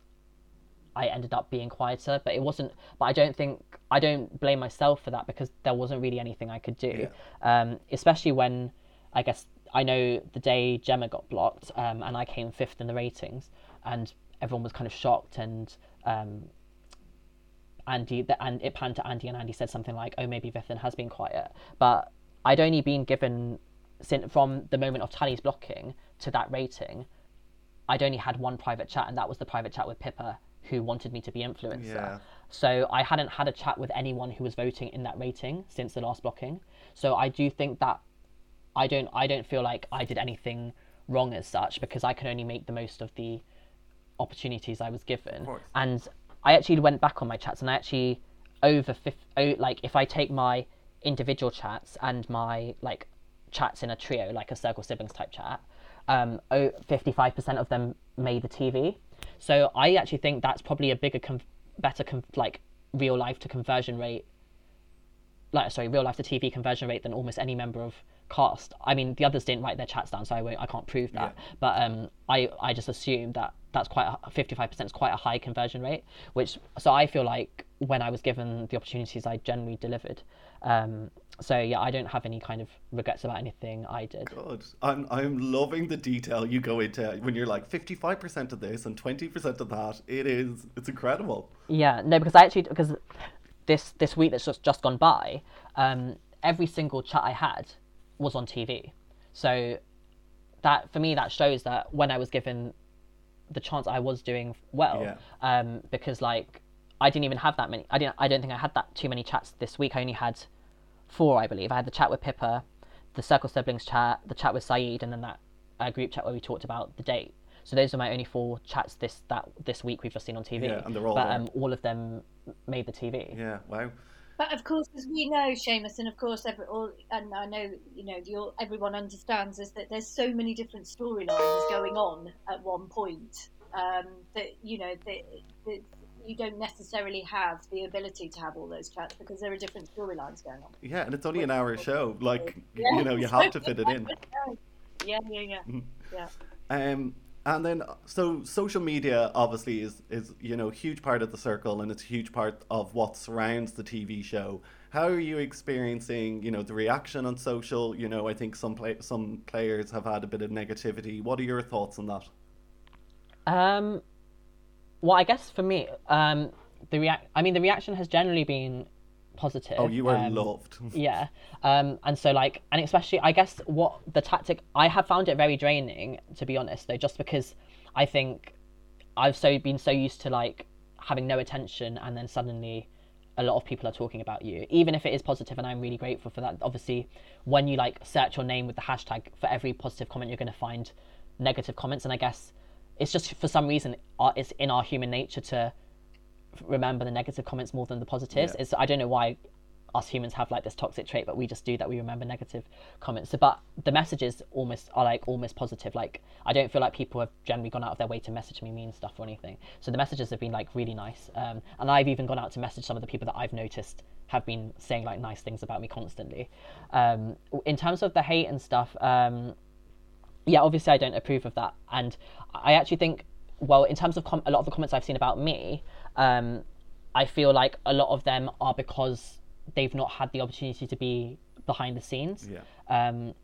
I ended up being quieter. But it wasn't. But I don't think I don't blame myself for that because there wasn't really anything I could do, um, especially when I guess I know the day Gemma got blocked um, and I came fifth in the ratings, and everyone was kind of shocked and. Um, Andy the, and it panned to Andy and Andy said something like, "Oh, maybe Vithun has been quiet," but I'd only been given since from the moment of Tally's blocking to that rating. I'd only had one private chat, and that was the private chat with Pippa, who wanted me to be influencer. Yeah. So I hadn't had a chat with anyone who was voting in that rating since the last blocking. So I do think that I don't I don't feel like I did anything wrong as such because I can only make the most of the opportunities I was given. And I actually went back on my chats and I actually over fif- oh, like if I take my individual chats and my like chats in a trio like a circle siblings type chat um oh, 55% of them made the TV. So I actually think that's probably a bigger better like real life to conversion rate like sorry, real life to TV conversion rate than almost any member of cast. I mean, the others didn't write their chats down, so I won't, I can't prove that. But um, I I just assume that that's quite a fifty five percent is quite a high conversion rate. Which so I feel like when I was given the opportunities, I generally delivered. Um, so yeah, I don't have any kind of regrets about anything I did. Good. I'm I'm loving the detail you go into when you're like 55% of this and 20% of that. It is it's incredible. Yeah, no, because I actually because this this week that's just just gone by, um, every single chat I had was on TV. So that for me that shows that when I was given the chance, I was doing well. Yeah. Um, because like I didn't even have that many. I didn't. I don't think I had that too many chats this week. I only had four, I believe. I had the chat with Pippa, the Circle Siblings chat, the chat with Saeed, and then that uh, group chat where we talked about the date. So those are my only four chats this that this week we've just seen on TV. Yeah, and they're all but um, all of them made the TV. Yeah, wow. But of course, as we know, Seamus, and of course, every, all, and I know you know the, everyone understands is that there's so many different storylines going on at one point um, that you know that, that you don't necessarily have the ability to have all those chats because there are different storylines going on. Yeah, and it's only an hour show. Like Yeah. you know, you have to fit it in. Yeah, yeah, yeah, Mm-hmm. yeah. Um, and then so social media obviously is is you know huge part of the circle, and it's a huge part of what surrounds the TV show. How are you experiencing you know the reaction on social? You know, I think some play some players have had a bit of negativity. What are your thoughts on that? Um, well, I guess for me, um, the react. I mean, the reaction has generally been positive. Oh, you are um, loved. Yeah. Um, and so like, and especially, I guess what the tactic, I have found it very draining, to be honest, though, just because I think I've so been so used to like having no attention and then suddenly a lot of people are talking about you, even if it is positive, and I'm really grateful for that. Obviously, when you like search your name with the hashtag for every positive comment, you're going to find negative comments, and I guess it's just for some reason uh, it's in our human nature to remember the negative comments more than the positives. Yeah. It's I don't know why us humans have like this toxic trait, but we just do that. We remember negative comments. So, but the messages almost are like almost positive. Like I don't feel like people have generally gone out of their way to message me mean stuff or anything. So the messages have been like really nice. Um, and I've even gone out to message some of the people that I've noticed have been saying like nice things about me constantly. Um, in terms of the hate and stuff, um, yeah, obviously I don't approve of that, and I actually think, well, in terms of com- a lot of the comments I've seen about me, um, I feel like a lot of them are because they've not had the opportunity to be behind the scenes. Yeah. Um,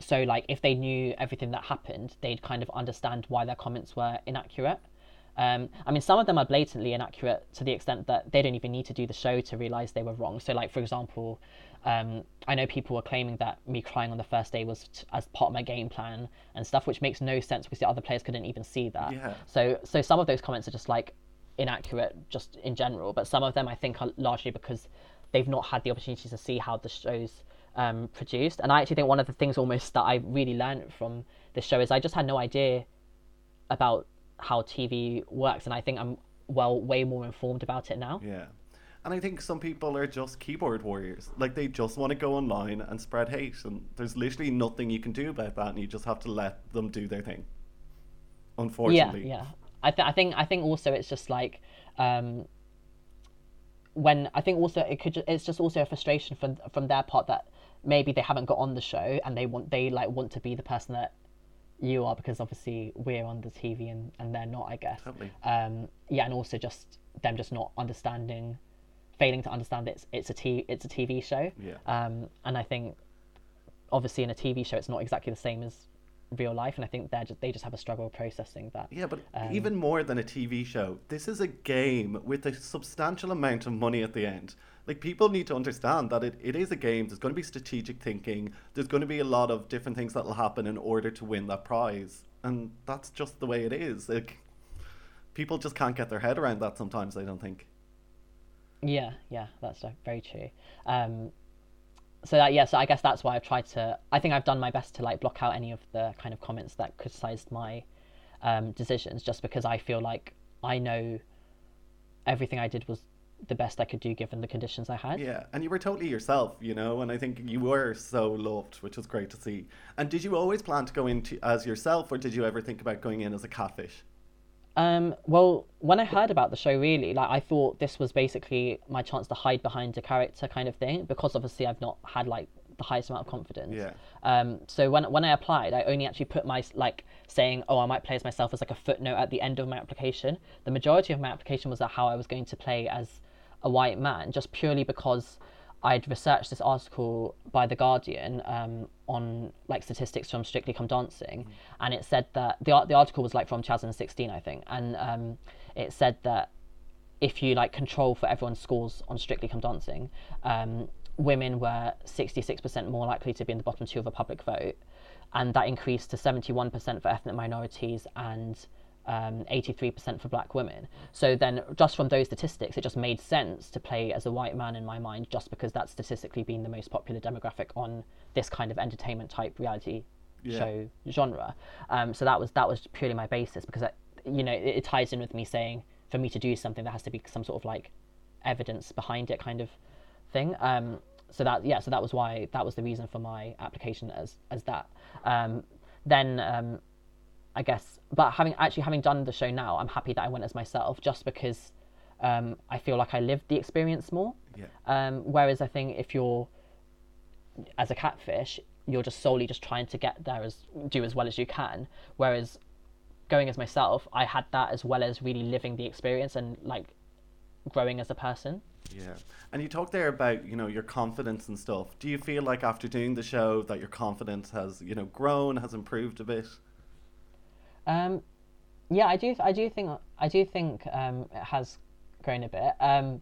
so like if they knew everything that happened, they'd kind of understand why their comments were inaccurate. Um, I mean, some of them are blatantly inaccurate to the extent that they don't even need to do the show to realize they were wrong. So, like for example, um, I know people were claiming that me crying on the first day was t- as part of my game plan and stuff, which makes no sense because the other players couldn't even see that. Yeah. So, so some of those comments are just like inaccurate, just in general. But some of them, I think, are largely because they've not had the opportunity to see how the show's um, produced. And I actually think one of the things almost that I really learned from this show is I just had no idea about how TV works, and I think I'm well way more informed about it now. Yeah. And I think some people are just keyboard warriors. Like they just want to go online and spread hate, and there's literally nothing you can do about that, and you just have to let them do their thing. Unfortunately. Yeah, yeah. I, th- I think I think also it's just like um, when I think also it could ju- it's just also a frustration from from their part that maybe they haven't got on the show and they want they like want to be the person that you are because obviously we're on the TV and, and they're not I guess Totally. um, yeah and also just them just not understanding failing to understand it's it's a t it's a TV show Yeah. um, and I think obviously in a TV show it's not exactly the same as real life and I think they just they just have a struggle processing that Yeah, but Um, even more than a TV show, this is a game with a substantial amount of money at the end. Like people need to understand that it, it is a game. There's going to be strategic thinking. There's going to be a lot of different things that will happen in order to win that prize. and that's just the way it is. Like people just can't get their head around that sometimes. I don't think. Yeah, yeah, that's uh, very true. Um, so that yeah, so I guess that's why I've tried to. I think I've done my best to like block out any of the kind of comments that criticised my um, decisions, just because I feel like I know everything I did was the best I could do given the conditions I had. Yeah, and you were totally yourself, you know, and I think you were so loved, which was great to see. And did you always plan to go into as yourself, or did you ever think about going in as a catfish? Um, well, when I heard about the show, really, like I thought this was basically my chance to hide behind a character kind of thing, because obviously I've not had like the highest amount of confidence. Yeah. Um, so when when I applied, I only actually put my like saying, oh, I might play as myself as like a footnote at the end of my application. The majority of my application was that how I was going to play as a white man, just purely because I'd researched this article by the Guardian um, on like statistics from Strictly Come Dancing, mm. and it said that the the article was like from 2016, I think, and um, it said that if you like control for everyone's scores on Strictly Come Dancing, um, women were 66% more likely to be in the bottom two of a public vote, and that increased to 71% for ethnic minorities and um, 83% for black women. So then, just from those statistics, it just made sense to play as a white man in my mind, just because that's statistically been the most popular demographic on this kind of entertainment type reality yeah. show genre. Um, so that was that was purely my basis because I, you know it, it, ties in with me saying for me to do something there has to be some sort of like evidence behind it kind of thing. Um, so that yeah, so that was why that was the reason for my application as as that. Um, then um, I guess, but having actually having done the show now, I'm happy that I went as myself, just because um, I feel like I lived the experience more. Yeah. Um, whereas I think if you're as a catfish, you're just solely just trying to get there as do as well as you can. Whereas going as myself, I had that as well as really living the experience and like growing as a person. Yeah. And you talked there about, you know, your confidence and stuff. Do you feel like after doing the show that your confidence has, you know, grown, has improved a bit? Um, yeah, I do. I do think. I do think um, it has grown a bit. Um,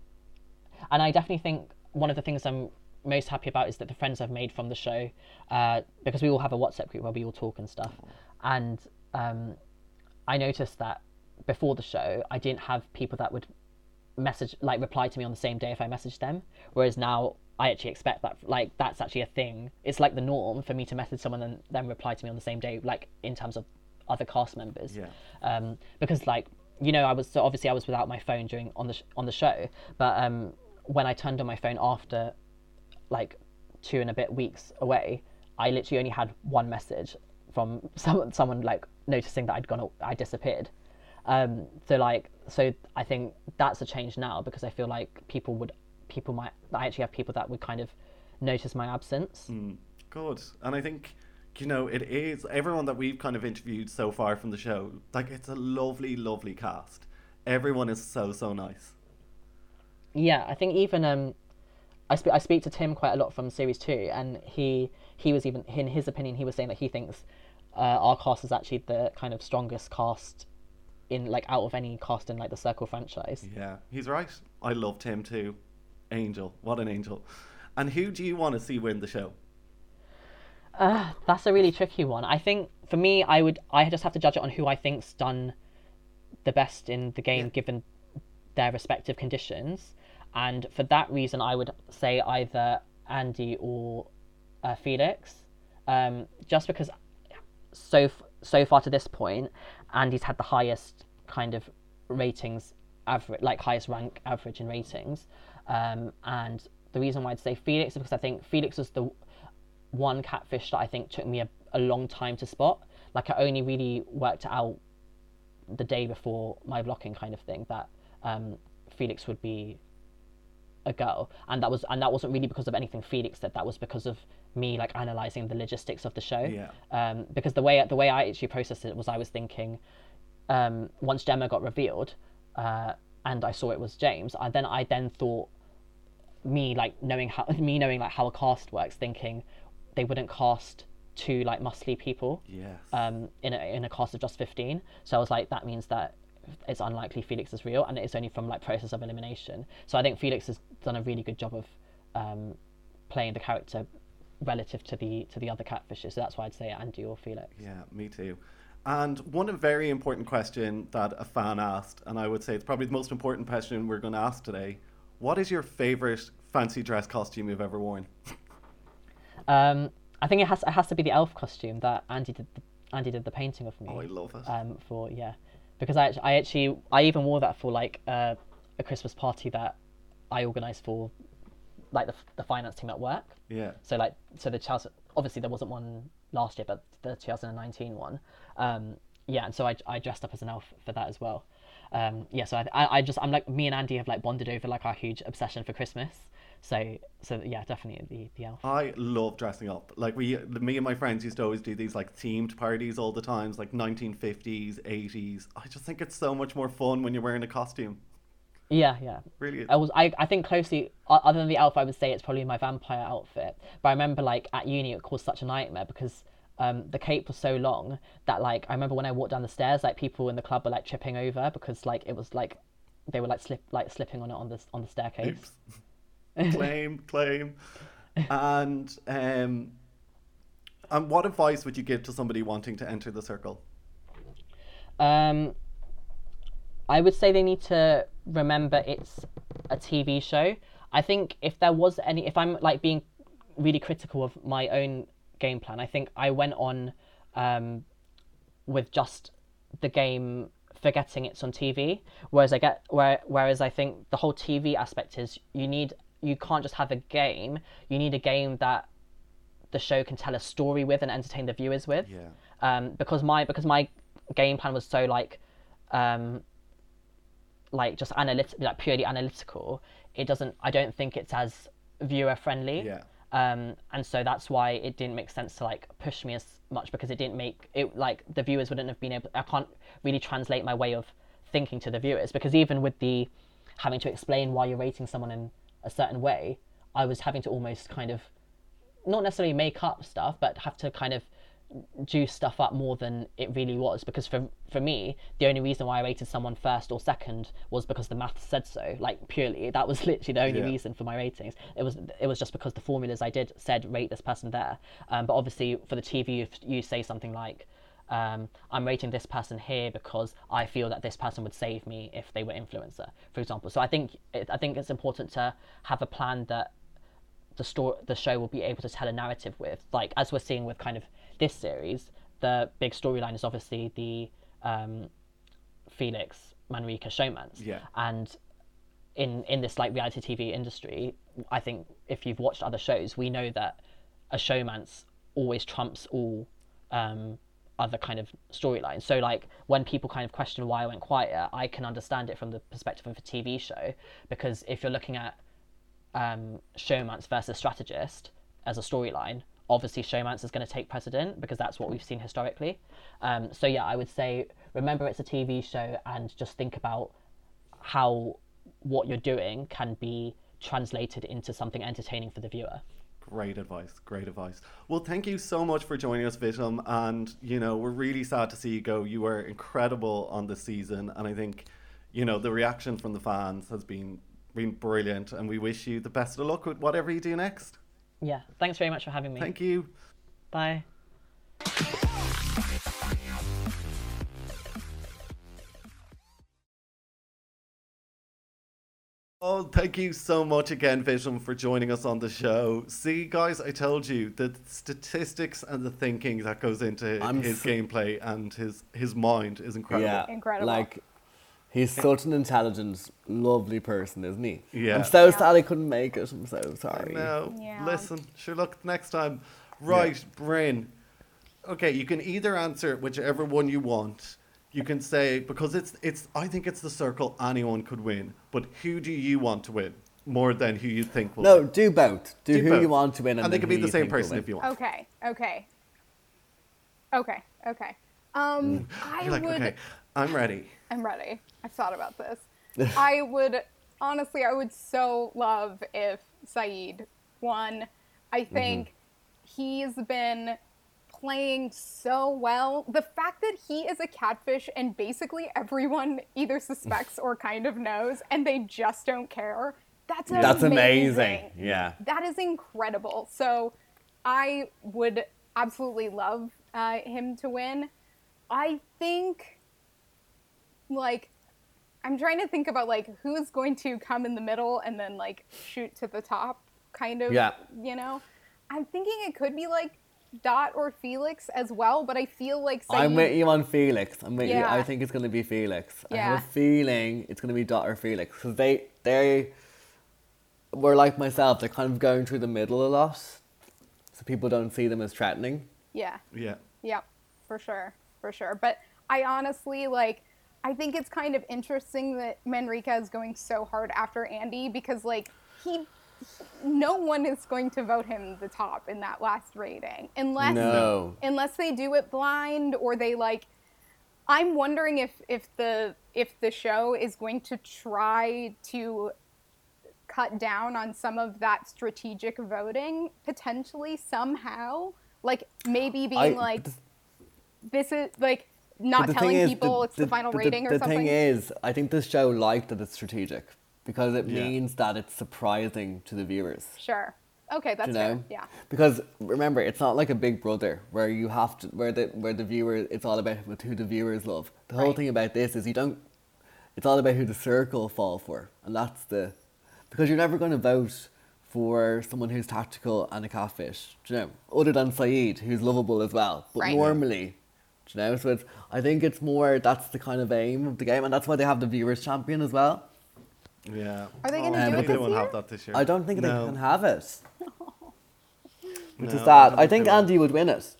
and I definitely think one of the things I'm most happy about is that the friends I've made from the show, uh, because we all have a WhatsApp group where we all talk and stuff, and um, I noticed that before the show I didn't have people that would message like reply to me on the same day if I messaged them. Whereas now I actually expect that like that's actually a thing. It's like the norm for me to message someone and then reply to me on the same day, like in terms of other cast members. Yeah. Um, because like you know I was so obviously I was without my phone during on the sh- on the show, but um, when I turned on my phone after like two and a bit weeks away, I literally only had one message from someone someone like noticing that I'd gone I disappeared. Um, so like, so I think that's a change now because I feel like people would, people might, I actually have people that would kind of notice my absence. Mm, good, and I think you know it is everyone that we've kind of interviewed so far from the show. Like it's a lovely, lovely cast. Everyone is so so nice. Yeah, I think even um, I speak I speak to Tim quite a lot from series two, and he he was even in his opinion he was saying that he thinks uh, our cast is actually the kind of strongest cast in like out of any cast in like the Circle franchise. Yeah, he's right. I loved him too. Angel, what an angel! And who do you want to see win the show? Uh, that's a really tricky one. I think for me, I would I just have to judge it on who I think's done the best in the game, yeah. given their respective conditions. And for that reason, I would say either Andy or uh, Felix, um, just because so so far to this point, Andy's had the highest kind of ratings average, like highest rank average in ratings. Um, and the reason why I'd say Felix is because I think Felix was the one catfish that I think took me a, a long time to spot. Like I only really worked out the day before my blocking kind of thing that um, Felix would be a girl, and that was and that wasn't really because of anything Felix said. That was because of me like analyzing the logistics of the show. Yeah. Um, because the way the way I actually processed it was I was thinking, um, once Gemma got revealed, uh, and I saw it was James, I then I then thought me like knowing how me knowing like how a cast works, thinking they wouldn't cast two like muscly people. Yes. Um, in a in a cast of just fifteen. So I was like, that means that it's unlikely Felix is real, and it's only from like process of elimination. So I think Felix has done a really good job of um, playing the character relative to the to the other catfishes. So that's why I'd say Andy or Felix. Yeah, me too. And one very important question that a fan asked, and I would say it's probably the most important question we're going to ask today. What is your favorite fancy dress costume you've ever worn? Um, I think it has it has to be the elf costume that Andy did. The, Andy did the painting of me. Oh, I love it. Um, for yeah, because I I actually I even wore that for like uh, a Christmas party that I organised for like the the finance team at work. Yeah. So like so the Chelsea obviously there wasn't one last year, but the 2019 one. Um, yeah, and so I, I dressed up as an elf for that as well. Um, yeah, so I, I I just I'm like me and Andy have like bonded over like our huge obsession for Christmas. So so yeah, definitely the the elf. I love dressing up. Like we, me and my friends used to always do these like themed parties all the times, like 1950s, 80s. I just think it's so much more fun when you're wearing a costume. Yeah, yeah. Really is. I was I, I think closely other than the elf I would say it's probably my vampire outfit. But I remember like at uni it caused such a nightmare because um, the cape was so long that like I remember when I walked down the stairs like people in the club were like tripping over because like it was like they were like slip like slipping on it on the on the staircase. Oops. claim, claim. And um, and what advice would you give to somebody wanting to enter the circle? Um, I would say they need to remember it's a TV show. I think if there was any, if I'm like being really critical of my own game plan, I think I went on um, with just the game forgetting it's on TV. Whereas I get where whereas I think the whole TV aspect is you need you can't just have a game. You need a game that the show can tell a story with and entertain the viewers with Yeah. um, because my because my game plan was so like um, like just analytic like purely analytical it doesn't i don't think it's as viewer friendly Yeah. um, and so that's why it didn't make sense to like push me as much because it didn't make it like the viewers wouldn't have been able i can't really translate my way of thinking to the viewers because even with the having to explain why you're rating someone in a certain way i was having to almost kind of not necessarily make up stuff, but have to kind of juice stuff up more than it really was. Because for for me, the only reason why I rated someone first or second was because the math said so. Like purely, that was literally the only Yeah. reason for my ratings. It was it was just because the formulas I did said rate this person there. Um, but obviously for the TV, if you say something like. Um, I'm rating this person here because I feel that this person would save me if they were influencer, for example. So I think it, I think it's important to have a plan that the story the show will be able to tell a narrative with like as we're seeing with kind of this series the big storyline is obviously the um, felix Manrika showmance Yeah. and in in this like reality tv industry i think if you've watched other shows we know that a showmance always trumps all um, other kind of storylines so like when people kind of question why i went quiet i can understand it from the perspective of a tv show because if you're looking at um, showmance versus strategist as a storyline, obviously showmance is going to take precedent because that's what we've seen historically. Um, so yeah, I would say remember it's a TV show and just think about how what you're doing can be translated into something entertaining for the viewer. Great advice. Great advice. Well, thank you so much for joining us, Vithun. And, you know, we're really sad to see you go. You were incredible on the season. And I think, you know, the reaction from the fans has been, been brilliant. And we wish you the best of luck with whatever you do next. Yeah, thanks very much for having me. Thank you. Bye. Oh, thank you so much again, Vithun, for joining us on the show. See, guys, I told you the statistics and the thinking that goes into I'm his so- gameplay and his his mind is incredible. Yeah, Incredible. Like, he's such an intelligent, lovely person, isn't he? Yeah. I'm so Yeah. sad I couldn't make it. I'm so sorry. No, Yeah. listen, sure. Look, next time, right, Bryn. Okay, you can either answer whichever one you want. You can say because it's it's. I think it's the circle. Anyone could win, but who do you want to win more than who you think will? No, win? do both. Do, Do who both. you want to win, and, and they then can be the same person if you want. Okay, okay. Okay, okay. Um, I Mm. You're like, would. okay, I'm ready. I'm ready. I've thought about this. I would honestly, I would so love if Saeed won. I Mm-hmm. think he's been playing so well. The fact that he is a catfish and basically everyone either suspects or kind of knows, and they just don't care. That's That's amazing. amazing. Yeah. That is incredible. So I would absolutely love uh, him to win. I think, like, I'm trying to think about like who's going to come in the middle and then like shoot to the top, kind of. Yeah. You know, I'm thinking it could be like Dot or Felix as well, but I feel like I'm with you on Felix. I'm with you. I think it's gonna be Felix. I have a feeling it's gonna be Dot or Felix because they they were like myself. They're kind of going through the middle a lot, so people don't see them as threatening. Yeah. Yeah. Yep, for sure, for sure. But I honestly like. I think it's kind of interesting that Manrika is going so hard after Andy because like he, no one is going to vote him the top in that last rating unless No. unless they do it blind or they like. I'm wondering if if the if the show is going to try to cut down on some of that strategic voting potentially somehow like maybe being I- like the- this is like not the telling is, people it's the, final the- rating or something. the thing is, I think this show liked that it's strategic because it Yeah. means that it's surprising to the viewers. sure okay that's you fair yeah Because remember, it's not like a Big Brother where you have to where the where the viewer it's all about with who the viewers love. The whole Right. thing about this is you don't. It's all about who the circle fall for, and that's the because you're never going to vote for someone who's tactical and a catfish. Do you know? Other than Saeed, who's lovable as well, but Right. normally. do You know, so it's, I think it's more that's the kind of aim of the game, and that's why they have the viewers champion as well. Yeah. Are they gonna Um, do but it they They this won't year? have that this year. I don't think no. they can have it. Which No, is sad. I don't think they will. Andy would win it.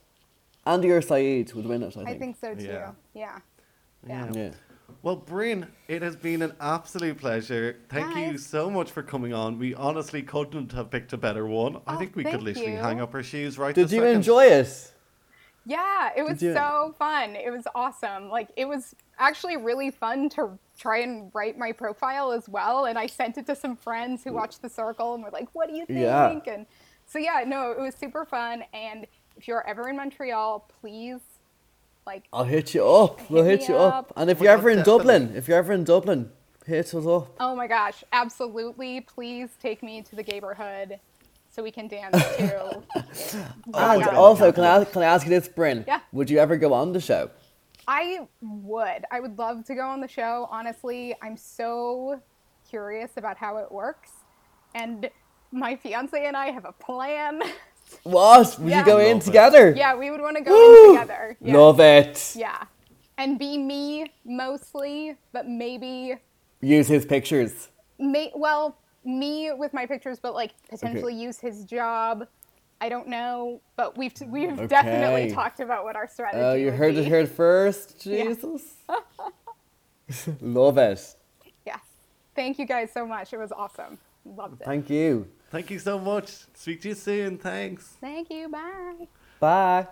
Andy or Saeed would win it. I think. i think so too Yeah. yeah Yeah. Yeah. Well, Bryn, it has been an absolute pleasure. Thank you so much for coming on. We honestly couldn't have picked a better one. I Oh, think we could literally you. hang up our shoes right Did you second. enjoy it? Yeah, it was you- so fun. It was awesome. Like it was actually really fun to try and write my profile as well. And I sent it to some friends who watched The Circle and were like, "What do you think?" Yeah. And so yeah, no, it was super fun. And if you're ever in Montreal, please, like, I'll hit you up. We'll Hit hit you up. up. And if Well, you're ever in definitely. Dublin, if you're ever in Dublin, hit us up. oh my gosh, absolutely, please take me to the neighborhood so we can dance too. Oh and God. also, can I can I ask you this, Bryn? Yeah. Would you ever go on the show? I would. I would love to go on the show. Honestly, I'm so curious about how it works. And my fiance and I have a plan. What? Would Yeah. you go in Love it. together? yeah, we would want to go Woo! in together. Yeah. Love it. Yeah. And be me mostly, but maybe Use his pictures. may well, me with my pictures, but like potentially use his job. I don't know, but we've we've mm, definitely talked about what our uh, strategy. Is. Oh, you would heard be. it here first. Yeah. Jesus. Love it. Yes. Thank you guys so much. It was awesome. Loved it. Thank you. Thank you so much. Speak to you soon. Thanks. Thank you. Bye. Bye.